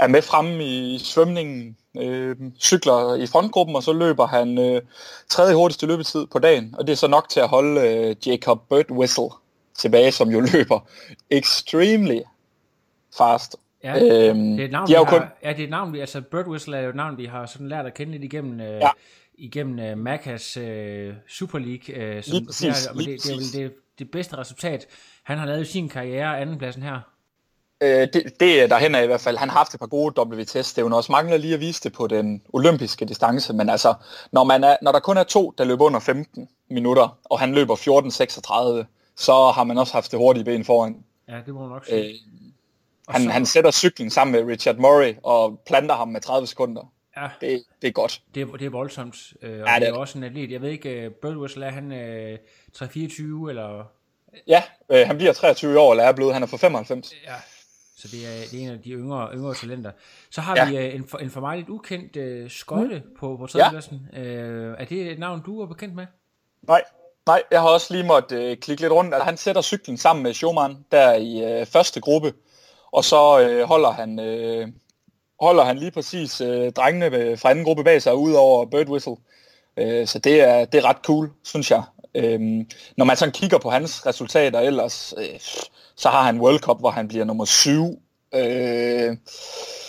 [SPEAKER 5] er med fremme i svømningen. Øh, cykler i frontgruppen, og så løber han øh, tredje hurtigste løbetid på dagen. Og det er så nok til at holde øh, Jacob Birdwhistle tilbage, som jo løber extremely fast.
[SPEAKER 3] Ja,
[SPEAKER 5] Øhm,
[SPEAKER 3] det er et navn,
[SPEAKER 5] de
[SPEAKER 3] har,
[SPEAKER 5] kun,
[SPEAKER 3] ja, det er et navn, vi, altså Bird Whistle er jo et navn, vi har sådan lært at kende lidt igennem, øh,
[SPEAKER 5] Ja.
[SPEAKER 3] Igennem øh, Macas øh, Super League, øh, som
[SPEAKER 5] præcis,
[SPEAKER 3] det, er,
[SPEAKER 5] lige
[SPEAKER 3] det, det er vel det, det bedste resultat, han har lavet i sin karriere, andenpladsen her.
[SPEAKER 5] Øh, det, det er derhen af i hvert fald. Han har haft et par gode WTS. Det er jo også mangler lige at vise det på den olympiske distance. Men altså, når, man er, når der kun er to, der løber under 15 minutter, og han løber 14.36, så har man også haft det hurtige ben foran.
[SPEAKER 3] Ja, det må man nok sige.
[SPEAKER 5] Øh, han, han sætter cyklen sammen med Richard Murray og planter ham med 30 sekunder.
[SPEAKER 3] Ja.
[SPEAKER 5] Det, det er godt.
[SPEAKER 3] Det er, det er voldsomt. Øh, og
[SPEAKER 5] Ja,
[SPEAKER 3] ja,
[SPEAKER 5] det
[SPEAKER 3] det,
[SPEAKER 5] er
[SPEAKER 3] er
[SPEAKER 5] det.
[SPEAKER 3] også en atlet. Jeg ved ikke, uh, Bird Whistle, er han øh, 3-24 eller...
[SPEAKER 5] Ja, øh, han bliver 23 år, eller er blevet, han er fra 95.
[SPEAKER 3] Ja. Så det er, det er en af de yngre, yngre talenter. Så har
[SPEAKER 5] Ja.
[SPEAKER 3] vi øh, en, for, en for mig lidt ukendt øh, skotte mm. på, på
[SPEAKER 5] Ja.
[SPEAKER 3] tredjepladsen. Øh, er det et navn, du er bekendt med?
[SPEAKER 5] Nej, nej, jeg har også lige måttet øh, klikke lidt rundt. Altså, han sætter cyklen sammen med Schumann der i øh, første gruppe, og så øh, holder han øh, holder han lige præcis øh, drengene fra anden gruppe bag sig ud over Bird Whistle. Øh, så det er, det er ret cool, synes jeg. Øh, når man sådan kigger på hans resultater ellers, øh, så har han World Cup, hvor han bliver nummer 7 øh,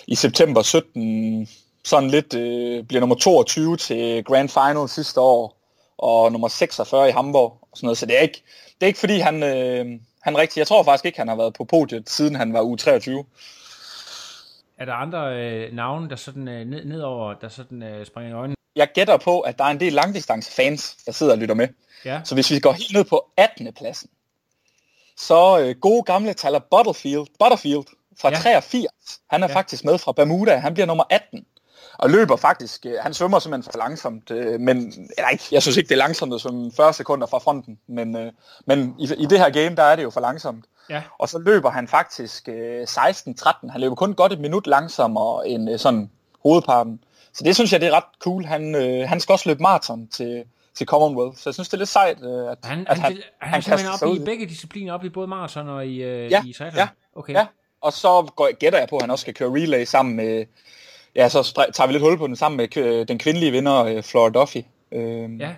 [SPEAKER 5] i september 17. Sådan lidt øh, bliver nummer 22 til Grand Final sidste år, og nummer 46 i Hamburg. Og sådan noget. Så det er ikke, det er ikke fordi han, øh, han rigtig, jeg tror faktisk ikke, han har været på podiet, siden han var u 23.
[SPEAKER 3] Er der andre øh, navne, der sådan øh, ned, nedover, der sådan øh, springer i øjnene?
[SPEAKER 5] Jeg gætter på, at der er en del langdistance-fans, der sidder og lytter med.
[SPEAKER 3] Ja.
[SPEAKER 5] Så hvis vi går helt ned på 18. pladsen, så øh, gode gamle Tyler Butterfield, Butterfield fra
[SPEAKER 3] Ja.
[SPEAKER 5] ja. 83, han er
[SPEAKER 3] Ja.
[SPEAKER 5] faktisk med fra Bermuda, han bliver nummer 18. Og løber faktisk, øh, han svømmer simpelthen for langsomt, øh, men ikke, jeg synes ikke, det er langsomt at svømme 40 sekunder fra fronten, men, øh, men i, i det her game, der er det jo for langsomt.
[SPEAKER 3] Ja.
[SPEAKER 5] Og så løber han faktisk øh, 16-13, han løber kun godt et minut langsommere end øh, sådan hovedparten. Så det synes jeg, det er ret cool. Han, øh, han skal også løbe maraton til, til Commonwealth, så jeg synes, det er lidt sejt, øh, at,
[SPEAKER 3] Han,
[SPEAKER 5] at
[SPEAKER 3] han, han, han, han
[SPEAKER 5] kaster
[SPEAKER 3] simpelthen
[SPEAKER 5] sig
[SPEAKER 3] op
[SPEAKER 5] ud
[SPEAKER 3] i begge discipliner, op i både maraton og i, øh,
[SPEAKER 5] Ja,
[SPEAKER 3] i triathlon?
[SPEAKER 5] ja,
[SPEAKER 3] Okay.
[SPEAKER 5] Ja, og så går, gætter jeg på, at han også skal køre relay sammen med, ja, så tager vi lidt hul på den sammen med øh, den kvindelige vinder, øh, Flora Duffy. Øh,
[SPEAKER 3] Ja,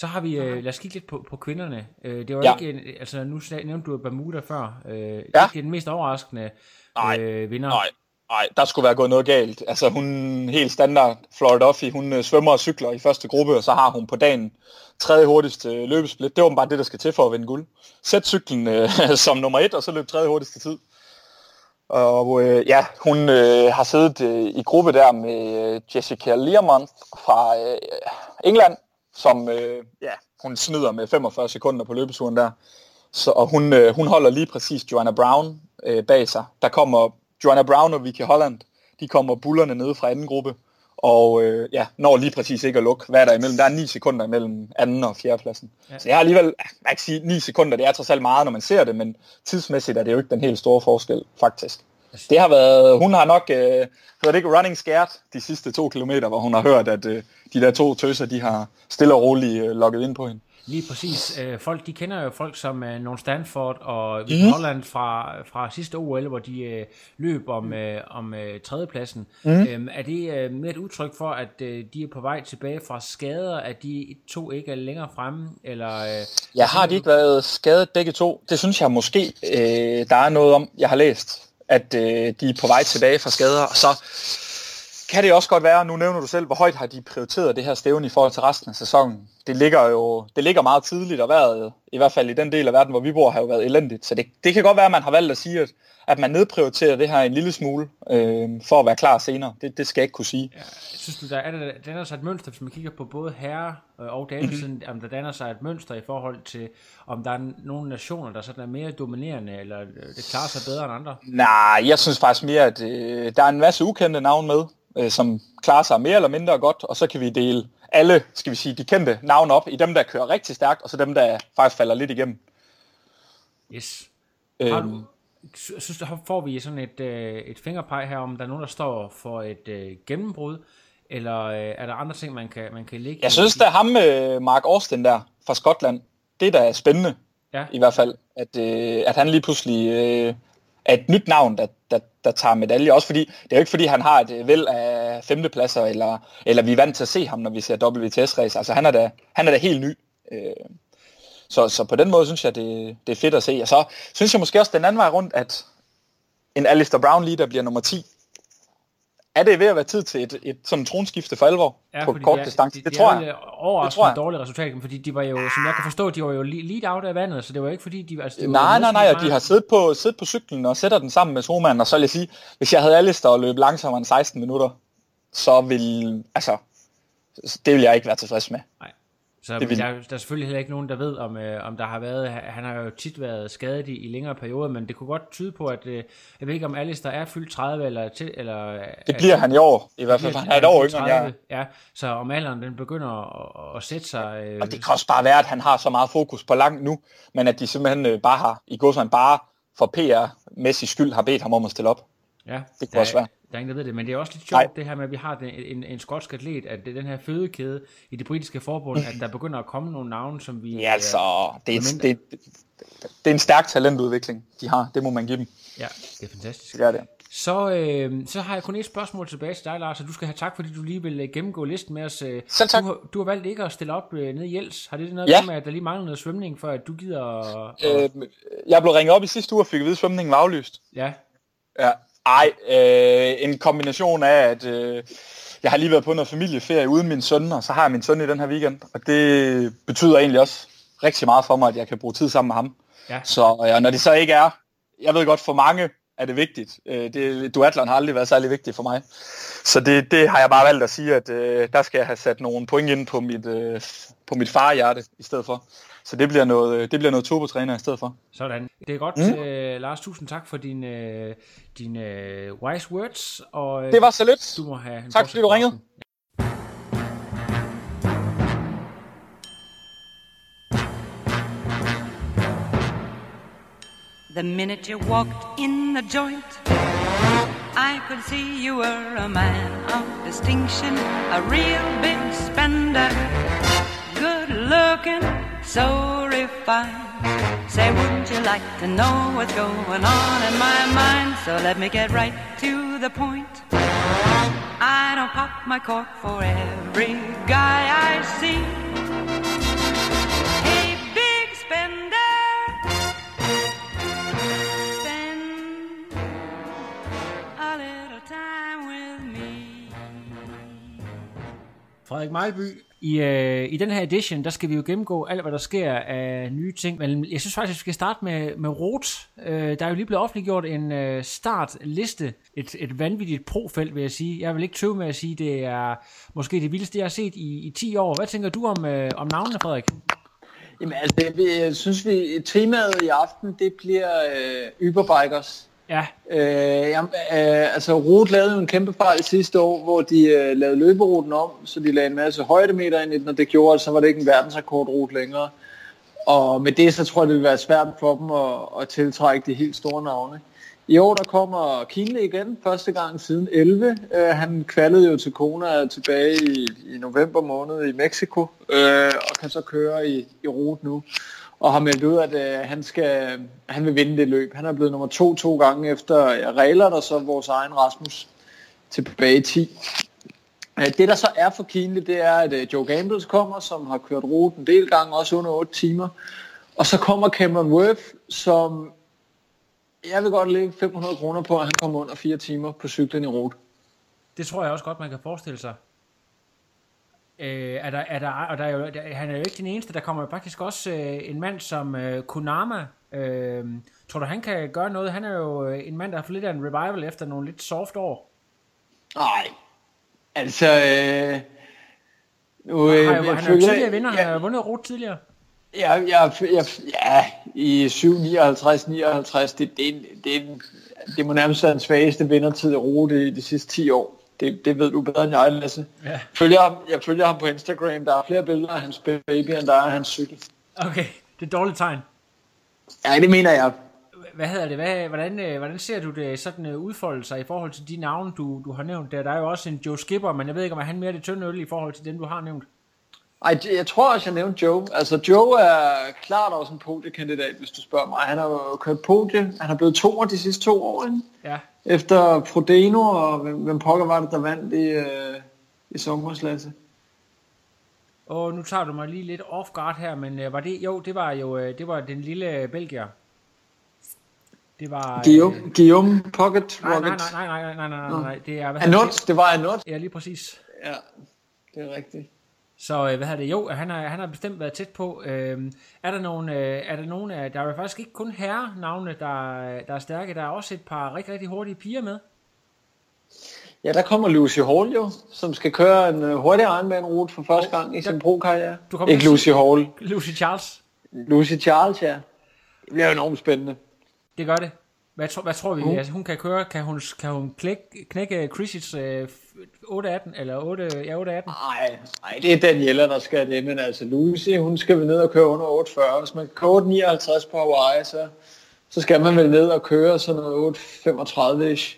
[SPEAKER 3] så har vi, øh, lad os kigge lidt på, på kvinderne. Øh, det var
[SPEAKER 5] Ja.
[SPEAKER 3] ikke, en, altså nu nævnte du Bermuda før. Øh, ja. Det er den mest overraskende
[SPEAKER 5] Nej,
[SPEAKER 3] øh, vinder.
[SPEAKER 5] Nej, nej, der skulle være gået noget galt. Altså hun, helt standard, Flora Duffy, hun øh, svømmer og cykler i første gruppe, og så har hun på dagen tredje hurtigste øh, løbesplit. Det var bare det, der skal til for at vinde guld. Sæt cyklen øh, som nummer et, og så løb tredje hurtigste tid. Og øh, ja, hun øh, har siddet øh, i gruppe der med øh, Jessica Learmont fra øh, England, som øh, ja, hun snyder med 45 sekunder på løbeturen der. Så, og hun, øh, hun holder lige præcis Joanna Brown øh, bag sig. Der kommer Joanna Brown og Vicky Holland, de kommer bullerne nede fra anden gruppe, og øh, ja, når lige præcis ikke at lukke. Hvad er der imellem? Der er 9 sekunder imellem anden og fjerde pladsen.
[SPEAKER 3] Ja.
[SPEAKER 5] Så jeg har alligevel, jeg kan ikke sige 9 sekunder, det er trods alt meget, når man ser det, men tidsmæssigt er det jo ikke den helt store forskel, faktisk. Det har været, hun har nok, øh, hedder det ikke running scared de sidste to kilometer, hvor hun har hørt, at øh, de der to tøser, de har stille og roligt øh, logget ind på hende.
[SPEAKER 3] Lige præcis. Øh, folk, de kender jo folk som øh, Nogen Stanford og Vicky
[SPEAKER 5] Mhm.
[SPEAKER 3] Holland fra, fra sidste OL, hvor de øh, løb om, øh, om øh, tredjepladsen.
[SPEAKER 5] Mhm.
[SPEAKER 3] Øhm, er det øh, mere et udtryk for, at øh, de er på vej tilbage fra skader, at de to ikke er længere fremme? Eller, øh,
[SPEAKER 5] Ja, har de ikke været skadet begge to? Det synes jeg måske, øh, der er noget om, jeg har læst, at øh, de er på vej tilbage fra skader. Og så kan det også godt være, nu nævner du selv, hvor højt har de prioriteret det her stævne i forhold til resten af sæsonen. Det ligger jo det ligger meget tidligt og været, i hvert fald i den del af verden, hvor vi bor, har jo været elendigt. Så det, det kan godt være, at man har valgt at sige, at, at man nedprioriterer det her en lille smule, øh, for at være klar senere. Det, det skal jeg ikke kunne sige.
[SPEAKER 3] Ja, synes du, der er der danner sig et mønster, hvis man kigger på både herre og damesiden, mm-hmm. om der danner sig et mønster i forhold til, om der er nogle nationer, der sådan er mere dominerende, eller øh, det klarer sig bedre end andre?
[SPEAKER 5] Nej, jeg synes faktisk mere, at øh, der er en masse ukendte navn med, øh, som klarer sig mere eller mindre godt, og så kan vi dele alle, skal vi sige, de kendte navne op i dem, der kører rigtig stærkt, og så dem, der faktisk falder lidt igennem.
[SPEAKER 3] Yes. Har
[SPEAKER 5] Øhm,
[SPEAKER 3] du, sy- synes du, får vi sådan et, øh, et fingerpeg her, om der er nogen, der står for et øh, gennembrud, eller øh, er der andre ting, man kan, man kan ligge
[SPEAKER 5] jeg synes, der er ham, øh, Mark Austin der, fra Skotland, det der er spændende,
[SPEAKER 3] Ja.
[SPEAKER 5] i hvert fald, at, øh, at han lige pludselig øh, er et nyt navn, der, der, der tager medalje. Også fordi, det er jo ikke fordi, han har et vel væld af femtepladser, eller, eller vi er vant til at se ham, når vi ser WTS-race. Altså han er da, han er da helt ny. Øh, så, så på den måde synes jeg, det, det er fedt at se. Og så synes jeg måske også den anden vej rundt, at en Alistair Brown lige der bliver nummer 10. Er det ved at være tid til et, et sådan tronskifte for alvor
[SPEAKER 3] Ja,
[SPEAKER 5] på kort
[SPEAKER 3] de er-
[SPEAKER 5] distance?
[SPEAKER 3] de-
[SPEAKER 5] Det
[SPEAKER 3] de
[SPEAKER 5] tror jeg.
[SPEAKER 3] Overraskende
[SPEAKER 5] Det tror jeg.
[SPEAKER 3] dårlige resultater, fordi de var jo, som jeg kan forstå, de var jo lead out af vandet, så det var ikke fordi, de, altså, de var
[SPEAKER 5] Nej, nej, nej, og de har siddet på, siddet på cyklen og sætter den sammen med Soman, og så vil jeg sige, hvis jeg havde Alistair og løb langsommere end 16 minutter, så vil, altså, det vil jeg ikke være tilfreds med.
[SPEAKER 3] Så
[SPEAKER 5] Det vil-
[SPEAKER 3] der, der er selvfølgelig heller ikke nogen, der ved, om, øh, om der har været... Han har jo tit været skadet i, i længere perioder, men det kunne godt tyde på, at... Øh, jeg ved ikke, om Alistair er fyldt 30, eller... Til, eller
[SPEAKER 5] Det bliver han i år, i hvert fald. Han er et år yngre end jeg.
[SPEAKER 3] Ja, så om alderen den begynder at, at sætte sig... Øh,
[SPEAKER 5] Og det kan også bare være, at han har så meget fokus på langt nu, men at de simpelthen øh, bare har, i går bare for PR-mæssig skyld, har bedt ham om at stille op.
[SPEAKER 3] Ja,
[SPEAKER 5] Det kunne
[SPEAKER 3] der,
[SPEAKER 5] også være.
[SPEAKER 3] Der er ingen, der ved det, men det er også lidt
[SPEAKER 5] Nej.
[SPEAKER 3] sjovt, det her med, at vi har den, en, en skotsk atlet, at det er den her fødekæde i det britiske forbund, at der begynder at komme nogle navne, som vi...
[SPEAKER 5] Ja, altså, det er,
[SPEAKER 3] Medmindre-
[SPEAKER 5] det, det, det er en stærk talentudvikling, de har. Det må man give dem.
[SPEAKER 3] Ja, det er fantastisk.
[SPEAKER 5] Det er det.
[SPEAKER 3] Så, øh, så har jeg kun et spørgsmål tilbage til dig, Lars, og du skal have tak, fordi du lige vil øh, gennemgå listen med os. øh.
[SPEAKER 5] Selv tak.
[SPEAKER 3] Du, har- du har valgt ikke at stille op øh, nede i Jels. Har det noget
[SPEAKER 5] Ja.
[SPEAKER 3] med, at der lige mangler noget svømning, for at du gider... at-
[SPEAKER 5] Øh, jeg blev ringet op i sidste uge og fik at vide, at svømningen var aflyst.
[SPEAKER 3] Ja,
[SPEAKER 5] Ja. Ej, øh, en kombination af, at øh, jeg har lige været på noget familieferie uden min søn, og så har jeg min søn i den her weekend. Og det betyder egentlig også rigtig meget for mig, at jeg kan bruge tid sammen med ham.
[SPEAKER 3] Ja.
[SPEAKER 5] Så ja, når det så ikke er, jeg ved godt, for mange er det vigtigt. Øh, det, duatlon har aldrig været særlig vigtigt for mig. Så det, det har jeg bare valgt at sige, at øh, der skal jeg have sat nogle point ind på mit, øh, på mit farhjerte i stedet for. Så det bliver noget, det bliver noget turbotræner i stedet for.
[SPEAKER 3] sådan. Det er godt,
[SPEAKER 5] Mm.
[SPEAKER 3] øh, Lars. Tusind tak for dine øh, din, øh, wise words. Og, øh,
[SPEAKER 5] Det var så lidt.
[SPEAKER 3] Du må have en
[SPEAKER 5] Tak fordi du ringede.
[SPEAKER 6] The minute you walked in the joint, I could see you were a man of distinction, a real big spender, good looking, so refined. Say, wouldn't you like to know what's going on in my mind? So let me get right to the point. I don't pop my cork for every guy I see. Hey, big spender. Spend a little time with me.
[SPEAKER 3] Frederik Mejlby, i, øh, i den her edition, der skal vi jo gennemgå alt, hvad der sker af nye ting. Men jeg synes faktisk, at vi skal starte med, med Rot. Øh, der er jo lige blevet offentliggjort en øh, startliste. Et, et vanvittigt profelt, vil jeg sige. Jeg vil ikke tøve med at sige, det er måske det vildeste, jeg har set i, i 10 år. Hvad tænker du om, øh, om navnene, Frederik?
[SPEAKER 7] Jamen altså, jeg øh, synes vi, temaet i aften, det bliver øh, Uberbikers.
[SPEAKER 3] Ja.
[SPEAKER 7] Øh, jamen, øh, altså Rot lavede jo en kæmpe fejl sidste år, hvor de øh, lavede løberuten om, så de lagde en masse højdemeter ind i den, og det gjorde, at så var det ikke en verdensrekordrute længere. Og med det, så tror jeg, det vil være svært for dem at, at tiltrække de helt store navne. I år der kommer Kine igen, første gang siden 11. Øh, han kvalede jo til Kona tilbage i, i november måned i Mexico, øh, og kan så køre i, i rute nu. Og har meldt ud, at øh, han, skal, han vil vinde det løb. Han er blevet nummer to to gange efter regler, der så vores egen Rasmus tilbage i 10. Øh, det der så er for Kienle, det er, at øh, Joe Gambles kommer, som har kørt ruten en del gange, også under 8 timer. Og så kommer Cameron Worth, som jeg vil godt lægge 500 kroner på, at han kommer under 4 timer på cyklen i rute.
[SPEAKER 3] Det tror jeg også godt, man kan forestille sig. Øh, er der, er der, og der er jo, der, han er jo ikke den eneste, der kommer faktisk også øh, en mand som øh, Kunama. Øh, tror du, han kan gøre noget? Han er jo øh, en mand, der har fået lidt af en revival efter nogle lidt soft år.
[SPEAKER 7] Nej, altså... Øh, nu,
[SPEAKER 3] Han,
[SPEAKER 7] øh,
[SPEAKER 3] har jo,
[SPEAKER 7] jeg
[SPEAKER 3] han er jo tidligere vinder, han har jo vundet rute tidligere.
[SPEAKER 7] ja, ja, ja, ja, i 7, 59, 59, det, det, det, en- det må nærmest være den svageste vindertid i rute i de sidste 10 år. Det, det ved du bedre end jeg, Lasse.
[SPEAKER 3] Ja.
[SPEAKER 7] Følger ham, jeg følger ham på Instagram. Der er flere billeder af hans baby, end der er af hans cykel.
[SPEAKER 3] Okay, det er et dårligt tegn.
[SPEAKER 7] Ja, det mener jeg.
[SPEAKER 3] Hvad hedder det? Hvad, hvordan, øh, hvordan ser du det sådan øh, udfolde sig i forhold til de navne, du, du har nævnt? Der, der er jo også en Joe Skipper, men jeg ved ikke, om han mere det tynde øl i forhold til dem, du har nævnt.
[SPEAKER 7] Ej, jeg tror også, jeg nævnte Joe. Altså, Joe er klart også en podiekandidat, hvis du spørger mig. Han har jo kørt podie. Han har blevet toer de sidste to år, ikke?
[SPEAKER 3] Ja.
[SPEAKER 7] Efter Prodeno, og hvem, hvem pokker var det, der vandt i, øh, i sommerslasse?
[SPEAKER 3] Og nu tager du mig lige lidt off guard her, men øh, var det, jo, det var jo, øh, det var den lille belgier. Det var...
[SPEAKER 7] Guillaume, Guillaume Pocket
[SPEAKER 3] Nej, nej,
[SPEAKER 7] Rocket.
[SPEAKER 3] nej, nej, nej, nej, nej,
[SPEAKER 7] Nå.
[SPEAKER 3] nej, nej, det er... hvad
[SPEAKER 7] Anot, det var Anot.
[SPEAKER 3] Ja, lige præcis.
[SPEAKER 7] Ja, det er rigtigt.
[SPEAKER 3] Så øh, hvad hedder det? Jo, han har, han har bestemt været tæt på. Øhm, er der nogen, øh, er der nogen af, der er faktisk ikke kun herrenavne, der, der er stærke. Der er også et par rigtig, rigtig hurtige piger med.
[SPEAKER 7] Ja, der kommer Lucy Hall jo, som skal køre en uh, hurtig Ironman-rute for første gang i sin pro-karriere.
[SPEAKER 3] Du kommer
[SPEAKER 7] Ikke Lucy Hall.
[SPEAKER 3] Lucy Charles.
[SPEAKER 7] Lucy Charles, ja. Det bliver enormt spændende.
[SPEAKER 3] Det gør det. Hvad, tror, hvad tror vi?
[SPEAKER 7] Hun-
[SPEAKER 3] Altså, hun kan køre, kan hun, kan hun knække, knække Chris's øh, 818, eller 8, ja, 818?
[SPEAKER 7] Nej, nej, det er Daniela, der skal det, men altså Lucy, hun skal vel ned og køre under 840. Hvis man kan køre 59 på Hawaii, så, så skal man vel ned og køre sådan noget 835-ish.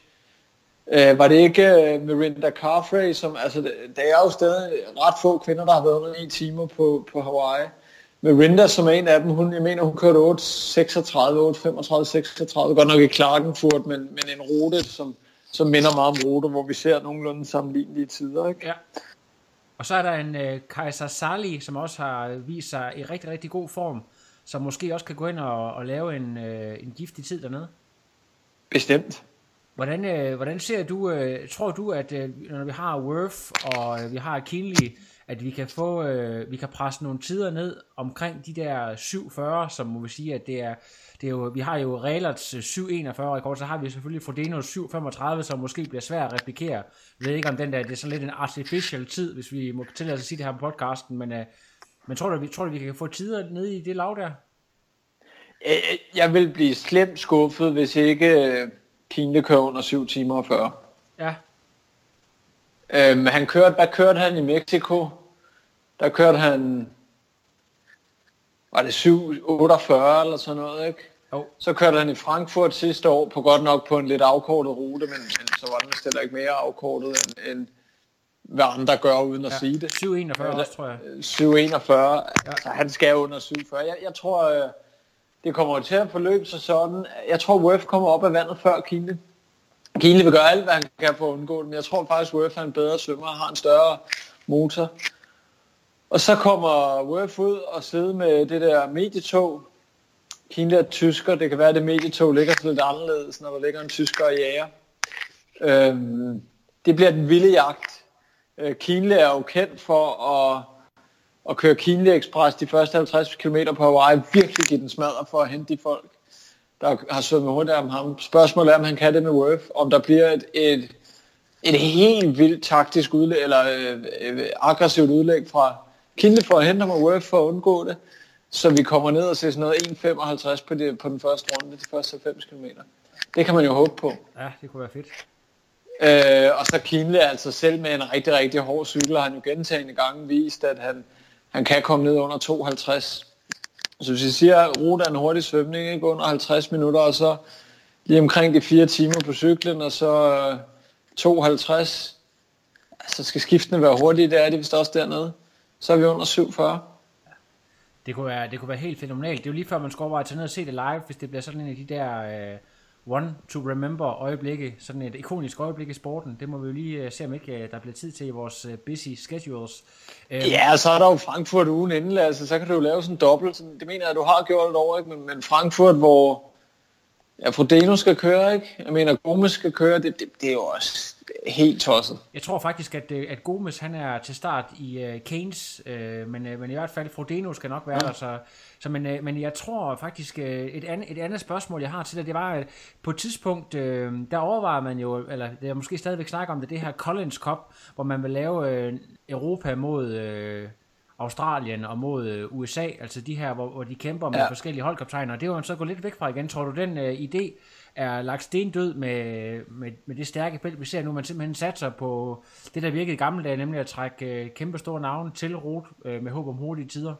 [SPEAKER 7] Øh, var det ikke øh, Mirinda Carfrey, som, altså der er jo stadig ret få kvinder, der har været under 9 timer på, på Hawaii. Mirinda, som er en af dem, hun, jeg mener, hun kørte 836, 835, 36, godt nok i Klagenfurt, men, men en rute, som, som minder meget om rute, hvor vi ser nogenlunde sammenlignelige tider, ikke?
[SPEAKER 3] Ja. Og så er der en øh, Kaiser Sali, som også har vist sig i rigtig, rigtig god form, som måske også kan gå ind og, og lave en, øh, en giftig tid dernede.
[SPEAKER 7] Bestemt.
[SPEAKER 3] Hvordan, øh, hvordan ser du, øh, tror du, at øh, når vi har Worth og øh, vi har Kinley, at vi kan få, øh, vi kan presse nogle tider ned omkring de der 740, som må vi sige, at det er, det er jo, vi har jo Rehlerts øh, 741 rekord, så har vi selvfølgelig Frodenos 735, som måske bliver svært at replikere. Jeg ved ikke om den der, det er sådan lidt en artificial tid, hvis vi må tillade os at sige det her på podcasten, men, øh, men tror du, vi, tror du, vi kan få tider ned i det lav der?
[SPEAKER 7] Øh, Jeg vil blive slemt skuffet, hvis ikke øh, Kine kører under 7 timer og 40.
[SPEAKER 3] Ja,
[SPEAKER 7] Øhm, han kørte, hvad kørte han i Mexico? Der kørte han, var det 748 eller sådan noget, ikke?
[SPEAKER 3] Jo.
[SPEAKER 7] Så kørte han i Frankfurt sidste år, på godt nok på en lidt afkortet rute, men, men så var den vist heller ikke mere afkortet, end, end hvad andre gør, uden at
[SPEAKER 3] Ja,
[SPEAKER 7] sige det.
[SPEAKER 3] 741 også, tror jeg.
[SPEAKER 7] 741, ja. altså han skal under 740. Jeg, jeg tror, øh, det kommer til at forløbe sig sådan. Jeg tror, Worth kommer op af vandet før Kine. Kine vil gøre alt, hvad han kan for at undgå det, men jeg tror faktisk, Worth er en bedre svømmer og har en større motor. Og så kommer Worth ud og sidder med det der medietog. Kina er tysker, det kan være, at det medietog ligger sådan lidt anderledes, når der ligger en tysker og jager. Øhm, det bliver den vilde jagt. Øh, Kienle er jo kendt for at, at køre Kienle Express de første 50 km på Hawaii, virkelig give den smadre for at hente de folk, der har svømmet rundt om ham. Spørgsmålet er, om han kan det med Worth, om der bliver et, et, et helt vildt taktisk udlæg, eller øh, øh, aggressivt udlæg fra Kienle for at hente ham og Worth for at undgå det, så vi kommer ned og ser sådan noget 1.55 på, det, på den første runde, de første 90 km. Det kan man jo håbe på.
[SPEAKER 3] ja, det kunne være fedt.
[SPEAKER 7] Øh, og så Kinle altså selv med en rigtig, rigtig hård cykel, har han jo gentagende gange vist, at han, han kan komme ned under 52. Så hvis vi siger, at rute er en hurtig svømning, ikke under 50 minutter, og så lige omkring de fire timer på cyklen, og så øh, 52, så skal skiftene være hurtige, det er de vist også dernede. Så er vi under 47.
[SPEAKER 3] Det kunne, være, det kunne være helt fænomenalt. Det er jo lige før, man skal overveje at tage ned og se det live, hvis det bliver sådan en af de der øh, one to remember øjeblikke, sådan et ikonisk øjeblik i sporten. Det må vi jo lige øh, se, om ikke øh, der bliver tid til i vores øh, busy schedules. Øh,
[SPEAKER 7] Ja, så er der jo Frankfurt ugen inden, altså, så kan du jo lave sådan en dobbelt. Sådan, det mener jeg, du har gjort et år, ikke? Men, men Frankfurt, hvor ja, Frodeno skal køre, ikke? Jeg mener, Gomes skal køre, det, det, det er jo også helt tosset.
[SPEAKER 3] Jeg tror faktisk, at, øh, at Gomes han er til start i uh, Keynes, uh, men, uh, men i hvert fald Frodeno skal nok være
[SPEAKER 7] Ja.
[SPEAKER 3] der. Så, så men, uh, men jeg tror faktisk, uh, et, andet, et andet spørgsmål, jeg har til dig, det var, at på et tidspunkt, uh, der overvejer man jo, eller det er måske stadigvæk snakke om det, det her Collins Cup, hvor man vil lave uh, Europa mod uh, Australien og mod USA, altså de her, hvor, hvor de kæmper med ja. Forskellige holdkaptajner. Det jo man så gået lidt væk fra igen. Tror du, den uh, idé er lagt stendød med, med, med det stærke felt, vi ser nu. Man simpelthen satser på det, der virkede i gamle dage, nemlig at trække øh, kæmpe store navne til rot øh, med håb om hurtige tider.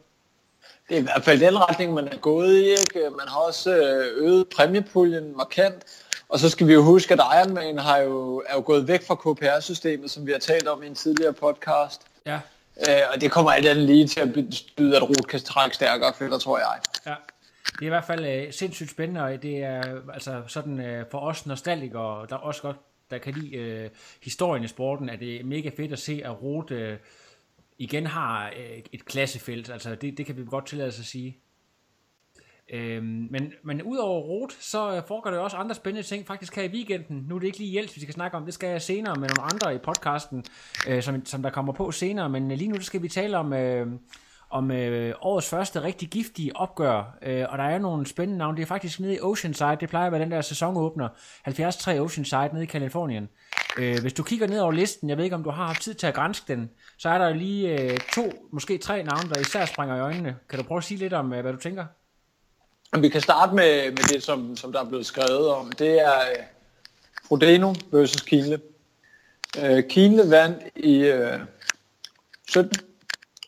[SPEAKER 7] Det er i hvert fald den retning, man er gået i. Ikke? Man har også øh, øget præmiepuljen markant. Og så skal vi jo huske, at Ironman har jo, er jo gået væk fra KPR-systemet, som vi har talt om i en tidligere podcast.
[SPEAKER 3] Ja.
[SPEAKER 7] Øh, og det kommer alt andet lige til at betyde, at Rot kan trække stærkere fælder, tror jeg.
[SPEAKER 3] Ja. Det er i hvert fald øh, sindssygt spændende, og det er øh, altså sådan øh, for os nostalgikere, der også godt der kan lide øh, historien i sporten, at det er mega fedt at se, at Rot øh, igen har øh, et klassefelt. Altså det, det kan vi godt tillade os at sige. Øhm, men, men udover Rot, så øh, foregår der også andre spændende ting, faktisk her i weekenden. Nu er det ikke lige Jels, vi skal snakke om, det skal jeg senere med nogle andre i podcasten, øh, som, som der kommer på senere. Men øh, lige nu skal vi tale om, øh, om øh, årets første rigtig giftige opgør. Øh, og der er nogle spændende navne. Det er faktisk nede i Oceanside. Det plejer at være den der sæsonåbner. 73 Oceanside nede i Kalifornien. Øh, hvis du kigger ned over listen, jeg ved ikke, om du har haft tid til at grænske den, så er der lige øh, to, måske tre navne, der især springer i øjnene. Kan du prøve at sige lidt om, øh, hvad du tænker?
[SPEAKER 7] Vi kan starte med, med det, som, som der er blevet skrevet om. Det er øh, Frodeno versus Kienle. Øh, Kienle vandt i øh, 17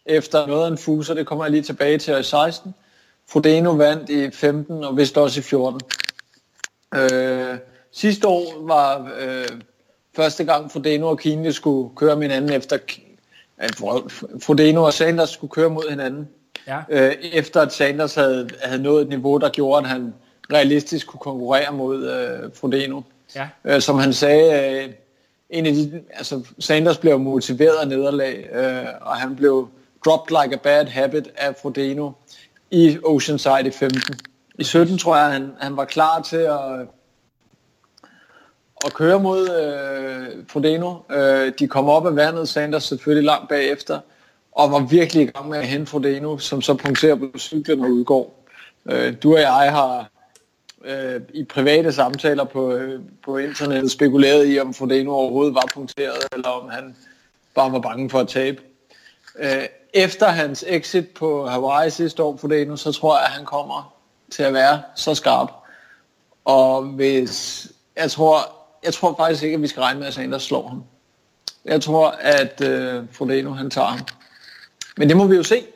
[SPEAKER 7] efter noget af en fuser. Det kommer jeg lige tilbage til i 16. Frodeno vandt i 15 og vist også i 14. Øh, sidste år var øh, første gang Frodeno og Kienle skulle køre med hinanden efter at Frodeno og Sanders skulle køre mod hinanden.
[SPEAKER 3] Ja.
[SPEAKER 7] Øh, efter at Sanders havde, havde nået et niveau, der gjorde, at han realistisk kunne konkurrere mod øh, Frodeno.
[SPEAKER 3] Ja.
[SPEAKER 7] Øh, som han sagde, øh, en af de, altså Sanders blev motiveret af nederlag, øh, og han blev dropped like a bad habit af Frodeno i Oceanside i 15. I 17 tror jeg, han, han var klar til at, at køre mod øh, Frodeno. Øh, de kom op af vandet, Sanders selvfølgelig langt bagefter, og var virkelig i gang med at hente Frodeno, som så punkterer på cyklen og udgår. Øh, du og jeg har øh, i private samtaler på, øh, på internettet spekuleret i, om Frodeno overhovedet var punkteret, eller om han bare var bange for at tabe. Øh, efter hans exit på Hawaii sidste år, Frodeno, så tror jeg, at han kommer til at være så skarp. Og hvis, jeg tror, jeg tror faktisk ikke, at vi skal regne med, at Sanders slår ham. Jeg tror, at øh, Frodeno han tager ham. Men det må vi jo se.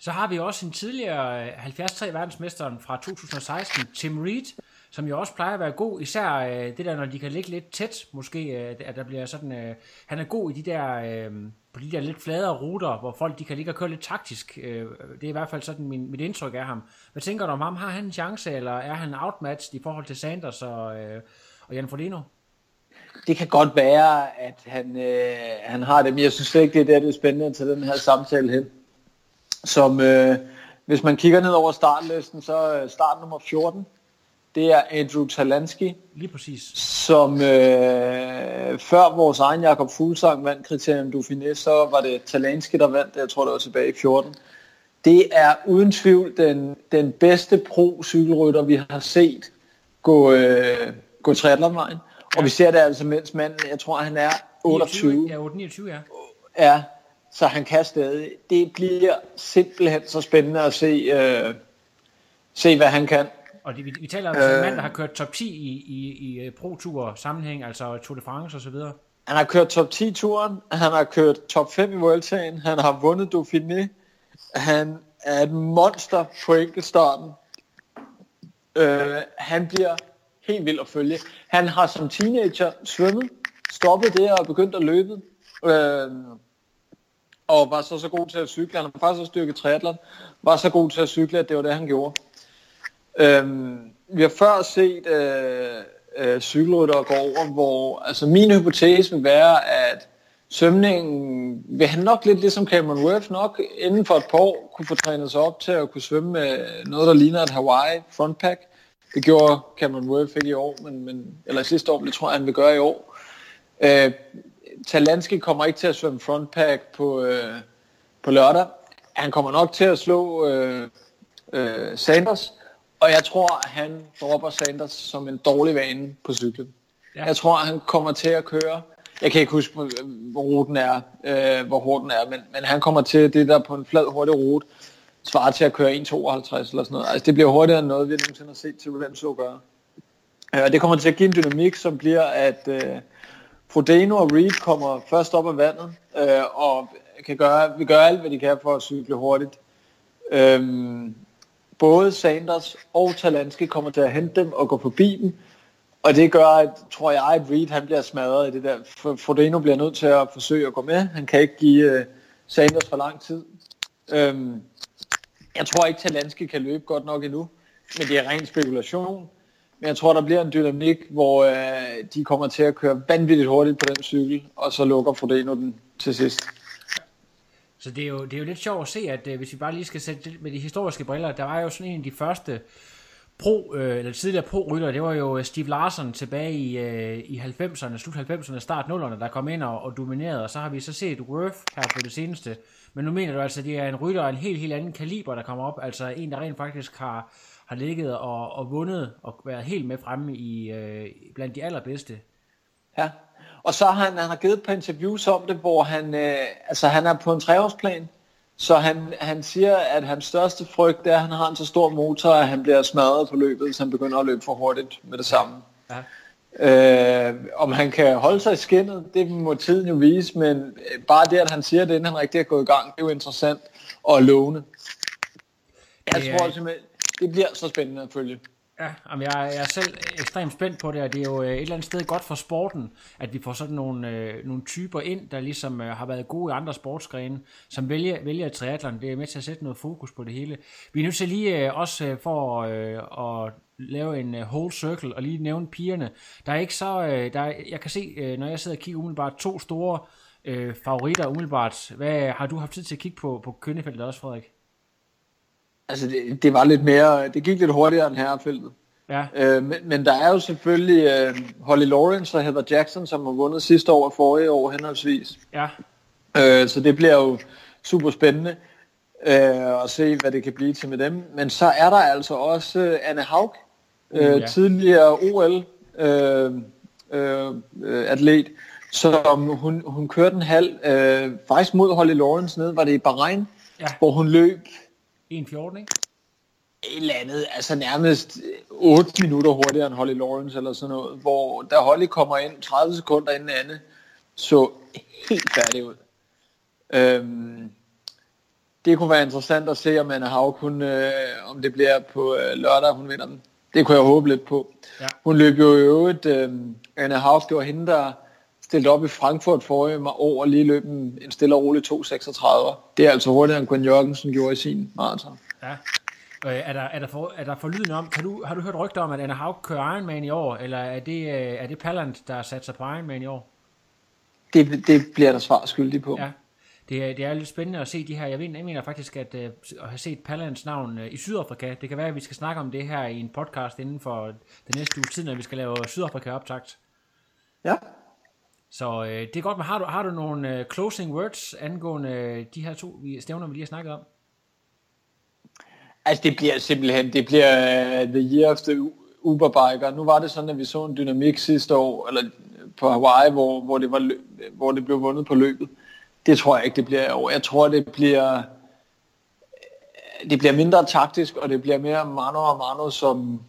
[SPEAKER 3] Så har vi også en tidligere øh, 73 verdensmesteren fra 2016, Tim Reed, som jo også plejer at være god, især øh, det der, når de kan ligge lidt tæt, måske, øh, at der bliver sådan, øh, han er god i de der, øh, på de der lidt fladere ruter, hvor folk de kan ligge og køre lidt taktisk. Øh, det er i hvert fald sådan min, mit indtryk af ham. Hvad tænker du om ham? Har han en chance, eller er han outmatched i forhold til Sanders og, øh, og Jan Frodeno?
[SPEAKER 7] Det kan godt være, at han, øh, han har det, men jeg synes ikke, det er det, det er spændende til den her samtale hen. Som, øh, hvis man kigger ned over startlisten, så øh, start nummer 14, det er Andrew Talansky.
[SPEAKER 3] Lige præcis.
[SPEAKER 7] Som øh, før vores egen Jakob Fuglsang vandt kriterium Dauphiné, så var det Talansky, der vandt det, jeg tror det var tilbage i 14. Det er uden tvivl den, den bedste pro-cykelrytter, vi har set gå, øh, gå triathlonvejen. Og vi ser det altså, mens manden, jeg tror han er 28.
[SPEAKER 3] 29, ja, 29, ja.
[SPEAKER 7] Ja, så han kan stadig. Det bliver simpelthen så spændende at se, øh, se hvad han kan.
[SPEAKER 3] Og det, vi, vi taler om øh, en mand, der har kørt top 10 i, i, i øh, Pro-Tour sammenhæng, altså Tour de France og så videre.
[SPEAKER 7] Han har kørt top 10-turen, han har kørt top 5 i Vueltaen, han har vundet Dauphiné, han er et monster på enkeltstarten. Øh, han bliver helt vild at følge. Han har som teenager svømmet, stoppet det og begyndt at løbe. Øh, og var så så god til at cykle. Han har faktisk også styrket triathlon. Var så god til at cykle, at det var det, han gjorde. Øhm, vi har før set øh, øh, cykelryttere gå over, hvor altså min hypotese vil være, at svømningen vil han nok lidt ligesom Cameron Worth nok inden for et par år kunne få trænet sig op til at kunne svømme med noget, der ligner et Hawaii frontpack. Det gjorde Cameron Worth ikke i år, men, men, eller sidste år, det tror jeg, han vil gøre i år. Øh, Talanski kommer ikke til at svømme frontpack på, øh, på lørdag. Han kommer nok til at slå øh, øh, Sanders, og jeg tror, at han dropper Sanders som en dårlig vane på cyklen. Ja. Jeg tror, at han kommer til at køre. Jeg kan ikke huske, hvor ruten er, øh, hvor hård den er, men, men han kommer til det der på en flad, hurtig rute, svarer til at køre 1.52 eller sådan noget. Altså, det bliver hurtigere end noget, vi nogensinde har set til Lorenzo gøre. Øh, og det kommer til at give en dynamik, som bliver, at øh, Frodeno og Reed kommer først op af vandet, øh, og kan gøre, vil gøre alt, hvad de kan for at cykle hurtigt. Øhm, både Sanders og Talansky kommer til at hente dem og gå forbi dem, og det gør, at, tror jeg, at Reed han bliver smadret i det der. Frodeno bliver nødt til at forsøge at gå med. Han kan ikke give uh, Sanders for lang tid. Øhm, jeg tror ikke, Talansky kan løbe godt nok endnu, men det er ren spekulation. Men jeg tror, der bliver en dynamik, hvor øh, de kommer til at køre vanvittigt hurtigt på den cykel, og så lukker Frodeno den til sidst.
[SPEAKER 3] Så det er jo, det er jo lidt sjovt at se, at øh, hvis vi bare lige skal sætte det med de historiske briller, der var jo sådan en af de første pro, øh, eller tidligere pro-rytter, det var jo øh, Steve Larsen tilbage i, øh, i 90'erne, slut 90'erne, start 0'erne, der kom ind og, og dominerede, og så har vi så set Worth her på det seneste. Men nu mener du altså, at det er en rytter af en helt, helt anden kaliber, der kommer op, altså en, der rent faktisk har, har ligget og, og vundet og været helt med fremme i, øh, blandt de allerbedste.
[SPEAKER 7] Ja, og så har han, han har givet et par interviews om det, hvor han, øh, altså han er på en treårsplan, så han, han siger, at hans største frygt er, at han har en så stor motor, at han bliver smadret på løbet, så han begynder at løbe for hurtigt med det samme.
[SPEAKER 3] Ja.
[SPEAKER 7] Øh, om han kan holde sig i skinnet, det må tiden jo vise, men øh, bare det, at han siger det, inden han rigtig er gået i gang, det er jo interessant og lovende. Jeg tror simpelthen, det bliver så spændende at følge.
[SPEAKER 3] Ja, jamen jeg, jeg er selv ekstremt spændt på det, og det er jo øh, et eller andet sted godt for sporten, at vi får sådan nogle, øh, nogle typer ind, der ligesom øh, har været gode i andre sportsgrene, som vælger, vælger triathlon. Det er med til at sætte noget fokus på det hele. Vi er nødt til lige øh, også øh, for øh, at lave en øh, whole circle og lige nævne pigerne. Der er ikke så, øh, der er, jeg kan se, øh, når jeg sidder og kigger umiddelbart, to store øh, favoritter umiddelbart. Hvad har du haft tid til at kigge på på kønnefeltet også, Frederik?
[SPEAKER 7] Altså det, det var lidt mere, det gik lidt hurtigere end herrefeltet.
[SPEAKER 3] Ja.
[SPEAKER 7] Øh, men, men der er jo selvfølgelig øh, Holly Lawrence og Heather Jackson, som har vundet sidste år og forrige år henholdsvis.
[SPEAKER 3] Ja.
[SPEAKER 7] Øh, så det bliver jo super spændende øh, at se, hvad det kan blive til med dem. Men så er der altså også øh, Anne Haug, øh,
[SPEAKER 3] Uh, ja.
[SPEAKER 7] tidligere OL øh, øh, som hun, hun kørte en halv, øh, faktisk mod Holly Lawrence ned, var det i Bahrain,
[SPEAKER 3] Ja.
[SPEAKER 7] hvor hun løb
[SPEAKER 3] 1.14, ikke?
[SPEAKER 7] et eller andet, altså nærmest 8 minutter hurtigere end Holly Lawrence eller sådan noget, hvor da Holly kommer ind 30 sekunder inden Anne, så helt færdig ud. Øhm, det kunne være interessant at se, om Anne Haug, hun, øh, om det bliver på øh, lørdag, hun vinder den. Det kunne jeg håbe lidt på.
[SPEAKER 3] Ja.
[SPEAKER 7] Hun løb jo i øvrigt, øh, Anne Haug, det var hende, der stillede op i Frankfurt forrige år og lige løb en, en stille og rolig 2.36. Det er altså hurtigere end Gwen Jørgensen gjorde i sin maraton.
[SPEAKER 3] Ja. Øh, er, der, er, der for, er der forlydende om, kan du, har du hørt rygter om, at Anna Haug kører Ironman i år, eller er det, øh, er det Pallant, der har sat sig på Ironman i år?
[SPEAKER 7] Det, det bliver der svar skyldig på.
[SPEAKER 3] Ja. Det, er- det er lidt spændende at se de her. Jeg mener, jeg mener faktisk, at, øh, at have set Pallants navn øh, i Sydafrika. Det kan være, at vi skal snakke om det her i en podcast inden for den næste uge tid, når vi skal lave Sydafrika-optakt.
[SPEAKER 7] Ja.
[SPEAKER 3] Så øh, det er godt, men har du, har du nogle øh, closing words angående øh, de her to vi- stævner, vi lige har snakket om?
[SPEAKER 7] Altså det bliver simpelthen, det bliver uh, the year of the Uberbiker. Nu var det sådan, at vi så en dynamik sidste år, eller øh, på Hawaii, hvor, hvor, det, var, løb, hvor det blev vundet på løbet. Det tror jeg ikke, det bliver i år. Jeg tror, det bliver, øh, det bliver mindre taktisk, og det bliver mere mano og mano, som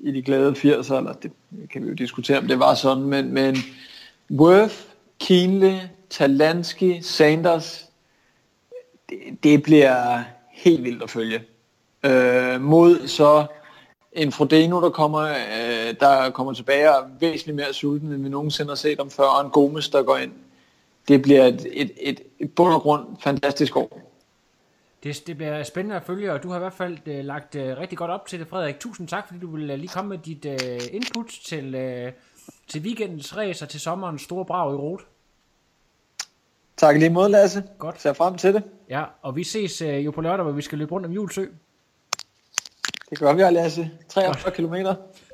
[SPEAKER 7] i de glade 80'er, eller det kan vi jo diskutere, om det var sådan, men, men Worth, Kienle, Talansky, Sanders, det, det bliver helt vildt at følge. Øh, mod så en Frodeno, der kommer, øh, der kommer tilbage og er væsentligt mere sulten, end vi nogensinde har set om før, og en Gomes, der går ind. Det bliver et, et, et, et bund og grund fantastisk år.
[SPEAKER 3] Det, det bliver spændende at følge, og du har i hvert fald øh, lagt øh, rigtig godt op til det, Frederik. Tusind tak, fordi du ville øh, lige komme med dit øh, input til, øh, til weekendens race og til sommerens store brag i rot.
[SPEAKER 7] Tak lige måde, Lasse.
[SPEAKER 3] Godt.
[SPEAKER 7] Ser frem til det.
[SPEAKER 3] Ja, og vi ses øh, jo på lørdag, hvor vi skal løbe rundt om Julesø.
[SPEAKER 7] Det gør vi, Lasse. 43 km.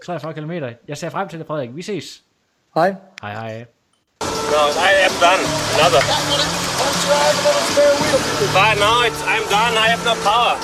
[SPEAKER 3] 43 km. Jeg ser frem til det, Frederik. Vi ses.
[SPEAKER 7] Hej.
[SPEAKER 3] Hej, hej.
[SPEAKER 8] No, I am done. Another. But no, it's, I'm done. I have no power.